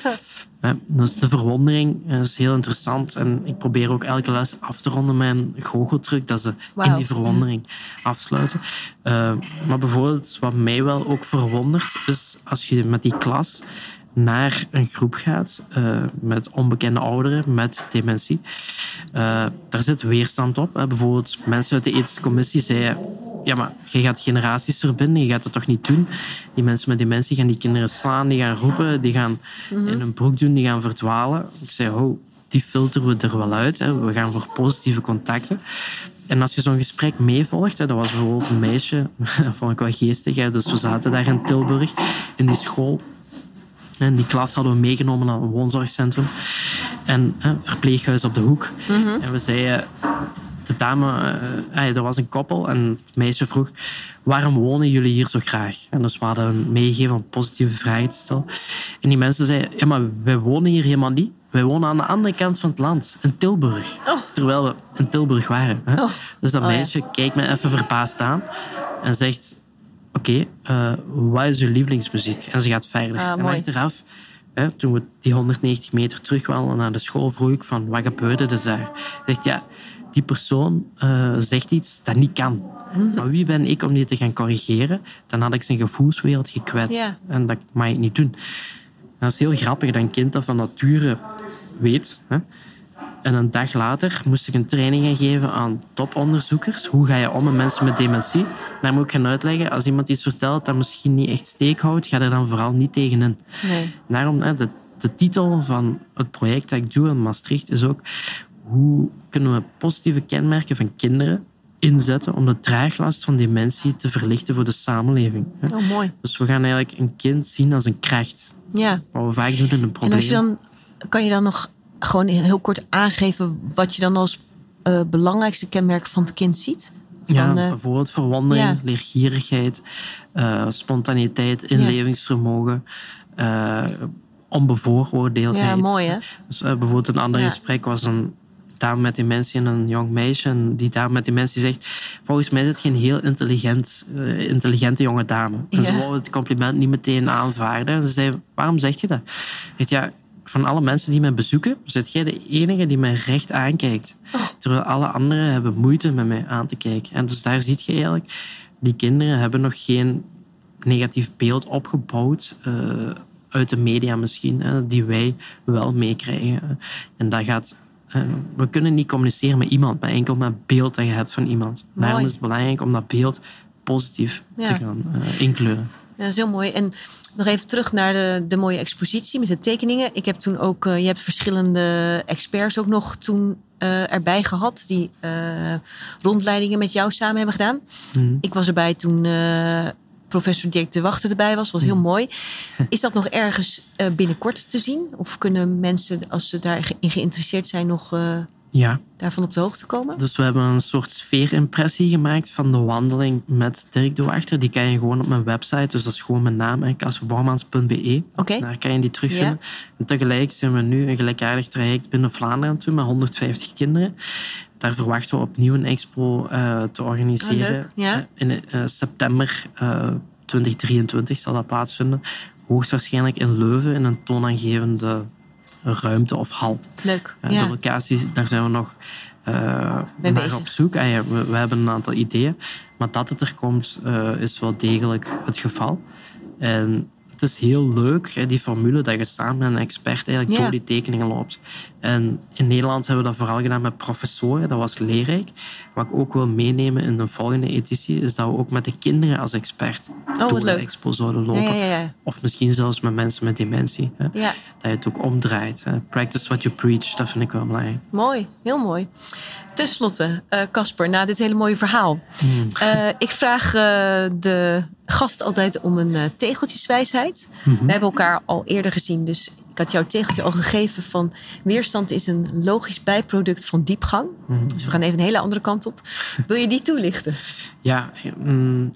Dus de verwondering is heel interessant. En ik probeer ook elke les af te ronden met een goocheltruc, dat ze in die verwondering afsluiten. Uh, maar bijvoorbeeld, wat mij wel ook verwondert, is als je met die klas naar een groep gaat uh, met onbekende ouderen met dementie. Uh, daar zit weerstand op. Hè. Bijvoorbeeld mensen uit de ethische commissie zeiden ja, maar je gaat generaties verbinden, je gaat het toch niet doen. Die mensen met dementie gaan die kinderen slaan, die gaan roepen, die gaan mhm. in een broek doen, die gaan verdwalen. Ik zei, oh, die filteren we er wel uit. Hè. We gaan voor positieve contacten. En als je zo'n gesprek meevolgt, dat was bijvoorbeeld een meisje, dat <laughs> vond ik wel geestig. Hè. Dus we zaten daar in Tilburg, in die school. En die klas hadden we meegenomen naar een woonzorgcentrum. En hè, verpleeghuis op de hoek. Mhm. En we zeiden, de dame, uh, er was een koppel en het meisje vroeg: waarom wonen jullie hier zo graag? En dus we hadden een meegegeven om positieve vragen te stellen. En die mensen zeiden: ja, maar wij wonen hier helemaal niet. Wij wonen aan de andere kant van het land, in Tilburg. Oh. Terwijl we in Tilburg waren. Hè? Oh. Dus dat oh, meisje kijkt me even verbaasd aan en zegt: Oké, eh, wat is uw lievelingsmuziek? En ze gaat verder. Ah, en achteraf, hè, toen we die 190 meter terug waren naar de school, vroeg ik van wat gebeurde er daar? Zegt ja die persoon uh, zegt iets dat niet kan. Mhm. Maar wie ben ik om die te gaan corrigeren? Dan had ik zijn gevoelswereld gekwetst. En dat mag ik niet doen. dat is heel grappig dat een kind dat van nature weet. Hè? En een dag later moest ik een training gaan geven aan toponderzoekers. Hoe ga je om met mensen met dementie? Daar moet ik gaan uitleggen. Als iemand iets vertelt dat misschien niet echt steek houdt, ga er dan vooral niet tegenin. Nee. Daarom, hè, de, de titel van het project dat ik doe in Maastricht is ook hoe kunnen we positieve kenmerken van kinderen inzetten om de draaglast van dementie te verlichten voor de samenleving. Oh, mooi. Dus we gaan eigenlijk een kind zien als een kracht. Ja. Wat we vaak doen in een probleem. En als je dan, kan je dan nog gewoon heel kort aangeven wat je dan als uh, belangrijkste kenmerken van het kind ziet? Van, ja, uh, bijvoorbeeld verwondering, ja. leergierigheid, uh, spontaniteit, inlevingsvermogen, onbevooroordeeldheid. Ja, mooi hè? Dus, bijvoorbeeld een ander gesprek was een dame met dementie en een jong meisje. En die dame met dementie zegt... Volgens mij is het geen heel intelligent, uh, intelligente jonge dame. En ze wou het compliment niet meteen aanvaarden. En ze zei, waarom zeg je dat? Zegt, ja, van alle mensen die mij bezoeken... zit jij de enige die mij recht aankijkt. Oh. Terwijl alle anderen hebben moeite met mij aan te kijken. En dus daar zie je eigenlijk... Die kinderen hebben nog geen negatief beeld opgebouwd... Uh, uit de media misschien, die wij wel meekrijgen. En dat gaat eh, we kunnen niet communiceren met iemand, maar enkel met beeld dat je hebt van iemand. Mooi. Daarom is het belangrijk om dat beeld positief te gaan uh, inkleuren. Ja, dat is heel mooi. En nog even terug naar de, de mooie expositie met de tekeningen. Ik heb toen ook, uh, je hebt verschillende experts ook nog toen uh, erbij gehad die uh, rondleidingen met jou samen hebben gedaan. Mhm. Ik was erbij toen professor Dirk de Wachter erbij was. was heel mooi. <laughs> Is dat nog ergens eh, binnenkort te zien? Of kunnen mensen, als ze daarin geïnteresseerd zijn, nog eh, Ja, daarvan op de hoogte komen? dus we hebben een soort sfeerimpressie gemaakt van de wandeling met Dirk de Wachter. Die kan je gewoon op mijn website, dus dat is gewoon mijn naam, hè, casperbormans.be. Oké. Daar kan je die terugvinden. En tegelijk zijn we nu een gelijkaardig traject binnen Vlaanderen doen met 150 kinderen. Daar verwachten we opnieuw een expo eh, te organiseren. Ah, ja. Eh, In eh, september eh, 2023 zal dat plaatsvinden. Hoogstwaarschijnlijk in Leuven in een toonaangevende ruimte of hal. Leuk. Ja. De locaties, daar zijn we nog eh, naar bezig. op zoek. Ja, we, we hebben een aantal ideeën. Maar dat het er komt, eh, is wel degelijk het geval. En het is heel leuk, die formule, dat je samen met een expert eigenlijk Ja. door die tekeningen loopt. En in Nederland hebben we dat vooral gedaan met professoren. Dat was leerrijk. Wat ik ook wil meenemen in de volgende editie, is dat we ook met de kinderen als expert Oh, door de expo zouden lopen. ja, ja, ja. Of misschien zelfs met mensen met dementie. Hè. Dat je het ook omdraait. Hè. Practice what you preach, dat vind ik wel belangrijk. Mooi, heel mooi. Ten slotte, eh, Casper, na dit hele mooie verhaal. Eh, ik vraag eh, de gast altijd om een tegeltjeswijsheid. We hebben elkaar al eerder gezien, dus ik had jouw tegeltje al gegeven van weerstand is een logisch bijproduct van diepgang. Dus we gaan even een hele andere kant op. Wil je die toelichten? <laughs> Ja, mm,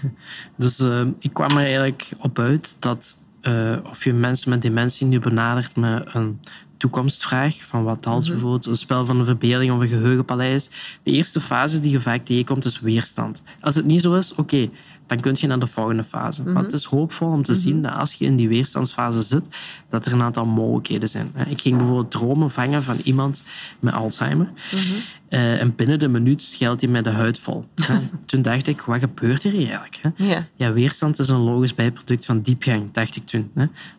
<laughs> dus eh, ik kwam er eigenlijk op uit dat eh, of je mensen met dementie nu benadert met een toekomstvraag, van wat als bijvoorbeeld een spel van de verbeelding of een geheugenpaleis. De eerste fase die je vaak tegenkomt is weerstand. Als het niet zo is, oké, dan kun je naar de volgende fase. Maar het is hoopvol om te zien dat als je in die weerstandsfase zit, dat er een aantal mogelijkheden zijn. Ik ging bijvoorbeeld dromen vangen van iemand met Alzheimer. Eh, en binnen de minuut schelt hij met de huid vol. <laughs> Toen dacht ik, wat gebeurt hier eigenlijk? Ja. Weerstand is een logisch bijproduct van diepgang, dacht ik toen.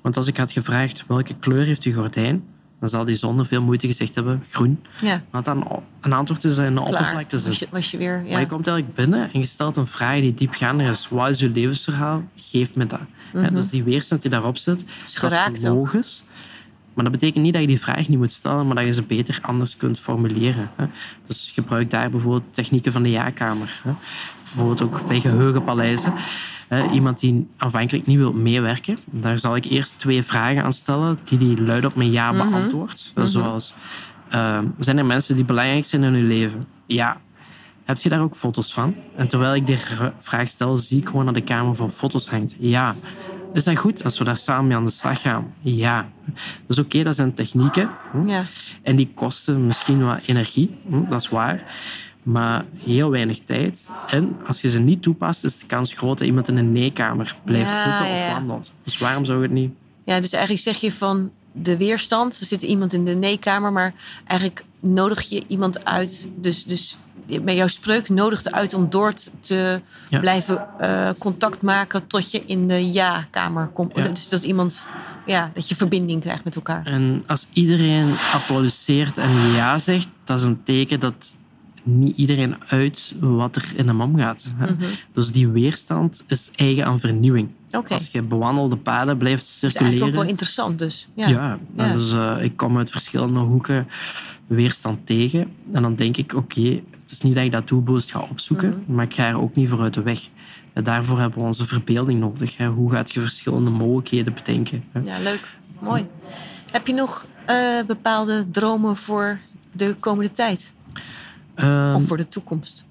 Want als ik had gevraagd welke kleur heeft uw gordijn, dan zal die zonder veel moeite gezegd hebben groen. Ja, Want dan een antwoord is in de klaar. oppervlakte Was je, was je weer... Maar Ja. je komt eigenlijk binnen en je stelt een vraag die diepgaander is. Wat is uw levensverhaal? Geef me dat. Ja, dus die weerstand die daarop zit. Is dat is logisch. Maar dat betekent niet dat je die vraag niet moet stellen, maar dat je ze beter anders kunt formuleren. Hè. Dus gebruik daar bijvoorbeeld technieken van de ja-kamer. Bijvoorbeeld ook bij geheugenpaleizen. Iemand die aanvankelijk niet wil meewerken, daar zal ik eerst twee vragen aan stellen die die luid op mijn ja Mhm. beantwoordt. Zoals, eh, zijn er mensen die belangrijk zijn in uw leven? Ja. Heb je daar ook foto's van? En terwijl ik die vraag stel, zie ik gewoon dat de kamer vol foto's hangt. Ja. Is dat goed als we daar samen mee aan de slag gaan? Ja. Dus oké, dat zijn technieken. hm. Ja. En die kosten misschien wat energie, hm, dat is waar. Maar heel weinig tijd. En als je ze niet toepast, is de kans groot dat iemand in een nee-kamer blijft Ja, zitten of ja. wandelt. Dus waarom zou je het niet? Ja, dus eigenlijk zeg je van de weerstand. Er zit iemand in de nee-kamer, maar eigenlijk nodig je iemand uit. Dus, dus met jouw spreuk nodigt uit om door te Ja. blijven eh, contact maken tot je in de ja-kamer komt. Ja. Dus dat iemand, ja, dat je verbinding krijgt met elkaar. En als iedereen applaudisseert en ja zegt, dat is een teken dat niet iedereen uit wat er in hem omgaat. hè. Mhm. Dus die weerstand is eigen aan vernieuwing. Als je bewandelde paden blijft Dat is ook circuleren. wel interessant dus. Ja. Ja, Ja. dus eh, ik kom uit verschillende hoeken weerstand tegen. En dan denk ik, oké, het is niet dat ik dat doelbewust ga opzoeken, Mhm. maar ik ga er ook niet voor uit de weg. En daarvoor hebben we onze verbeelding nodig. Hè. Hoe gaat je verschillende mogelijkheden bedenken? Hè? Ja, leuk. Mooi. Heb je nog eh, bepaalde dromen voor de komende tijd? Ehm, Of voor de toekomst?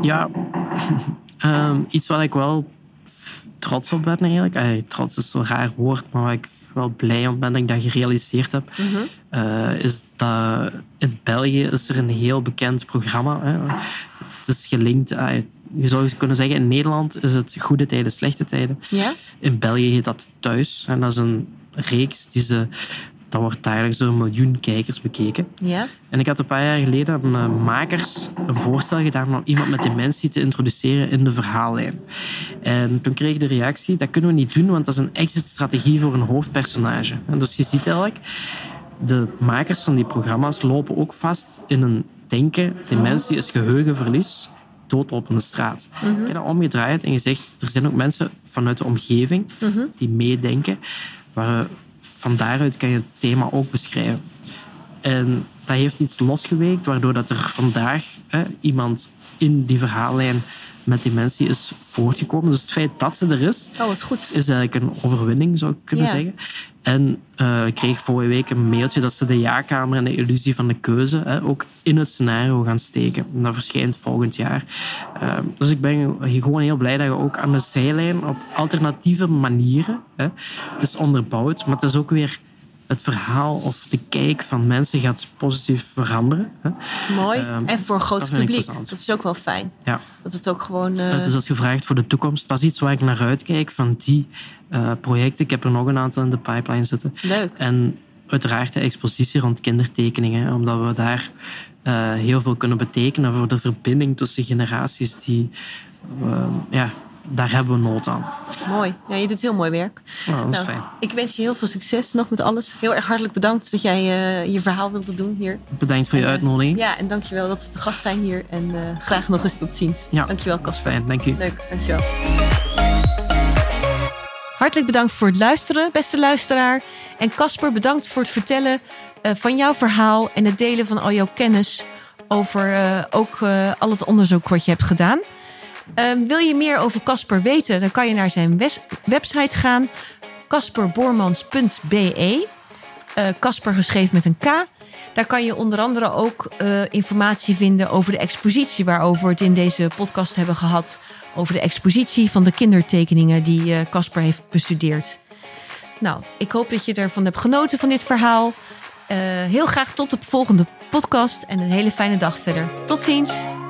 Ja, <laughs> Ehm, iets waar ik wel trots op ben eigenlijk. Ay, trots is zo'n raar woord, maar waar ik wel blij om ben dat ik dat gerealiseerd heb, eh, is dat in België is er een heel bekend programma. Hè. Het is gelinkt. ay, je zou kunnen zeggen, in Nederland is het goede tijden, slechte tijden. In België heet dat Thuis. En dat is een reeks die ze... Dat wordt dagelijks door een miljoen kijkers bekeken. Ja? En ik had een paar jaar geleden aan eh, makers een voorstel gedaan om iemand met dementie te introduceren in de verhaallijn. En toen kreeg ik de reactie, dat kunnen we niet doen, want dat is een exit-strategie voor een hoofdpersonage. En dus je ziet eigenlijk, de makers van die programma's lopen ook vast in een denken, dementie is geheugenverlies, doodlopende straat. Ik heb dat omgedraaid en gezegd, er zijn ook mensen vanuit de omgeving die meedenken, waar van daaruit kan je het thema ook beschrijven. En dat heeft iets losgeweekt, waardoor dat er vandaag hè, iemand in die verhaallijn met dementie is voortgekomen. Dus het feit dat ze er is, Oh, wat goed. is eigenlijk een overwinning, zou ik kunnen Ja. zeggen. En eh, ik kreeg vorige week een mailtje dat ze de ja-kamer en de illusie van de keuze hè, ook in het scenario gaan steken. En dat verschijnt volgend jaar. Eh, dus ik ben gewoon heel blij dat je ook aan de zijlijn op alternatieve manieren, hè, het is onderbouwd, maar het is ook weer het verhaal of de kijk van mensen gaat positief veranderen. Hè. Mooi. Ehm, en voor een groot dat publiek. Dat is ook wel fijn. Ja. Dat het ook gewoon... eh, Uh, dus als je vraagt voor de toekomst, dat is iets waar ik naar uitkijk van die eh, projecten. Ik heb er nog een aantal in de pipeline zitten. Leuk. En uiteraard de expositie rond kindertekeningen, omdat we daar eh, heel veel kunnen betekenen voor de verbinding tussen generaties. Die, eh, ja, daar hebben we nood aan. Mooi. Ja, je doet heel mooi werk. Nou, dat is Nou, fijn. ik wens je heel veel succes nog met alles. Heel erg hartelijk bedankt dat jij eh, je verhaal wilde doen hier. Bedankt voor je En, eh, uitnodiging. Ja, en dankjewel dat we te gast zijn hier. En eh, graag nog eens tot ziens. Ja, Dankjewel, dat is fijn. Dank u. Leuk, dankjewel. Hartelijk bedankt voor het luisteren, beste luisteraar. En Casper, bedankt voor het vertellen van jouw verhaal en het delen van al jouw kennis over ook al het onderzoek wat je hebt gedaan. Ehm, wil je meer over Casper weten, dan kan je naar zijn website gaan, casperboormans.be. Eh, Casper geschreven met een K. Daar kan je onder andere ook eh, informatie vinden over de expositie waarover we het in deze podcast hebben gehad. Over de expositie van de kindertekeningen die eh, Casper heeft bestudeerd. Nou, ik hoop dat je ervan hebt genoten van dit verhaal. Heel graag tot de volgende podcast en een hele fijne dag verder. Tot ziens!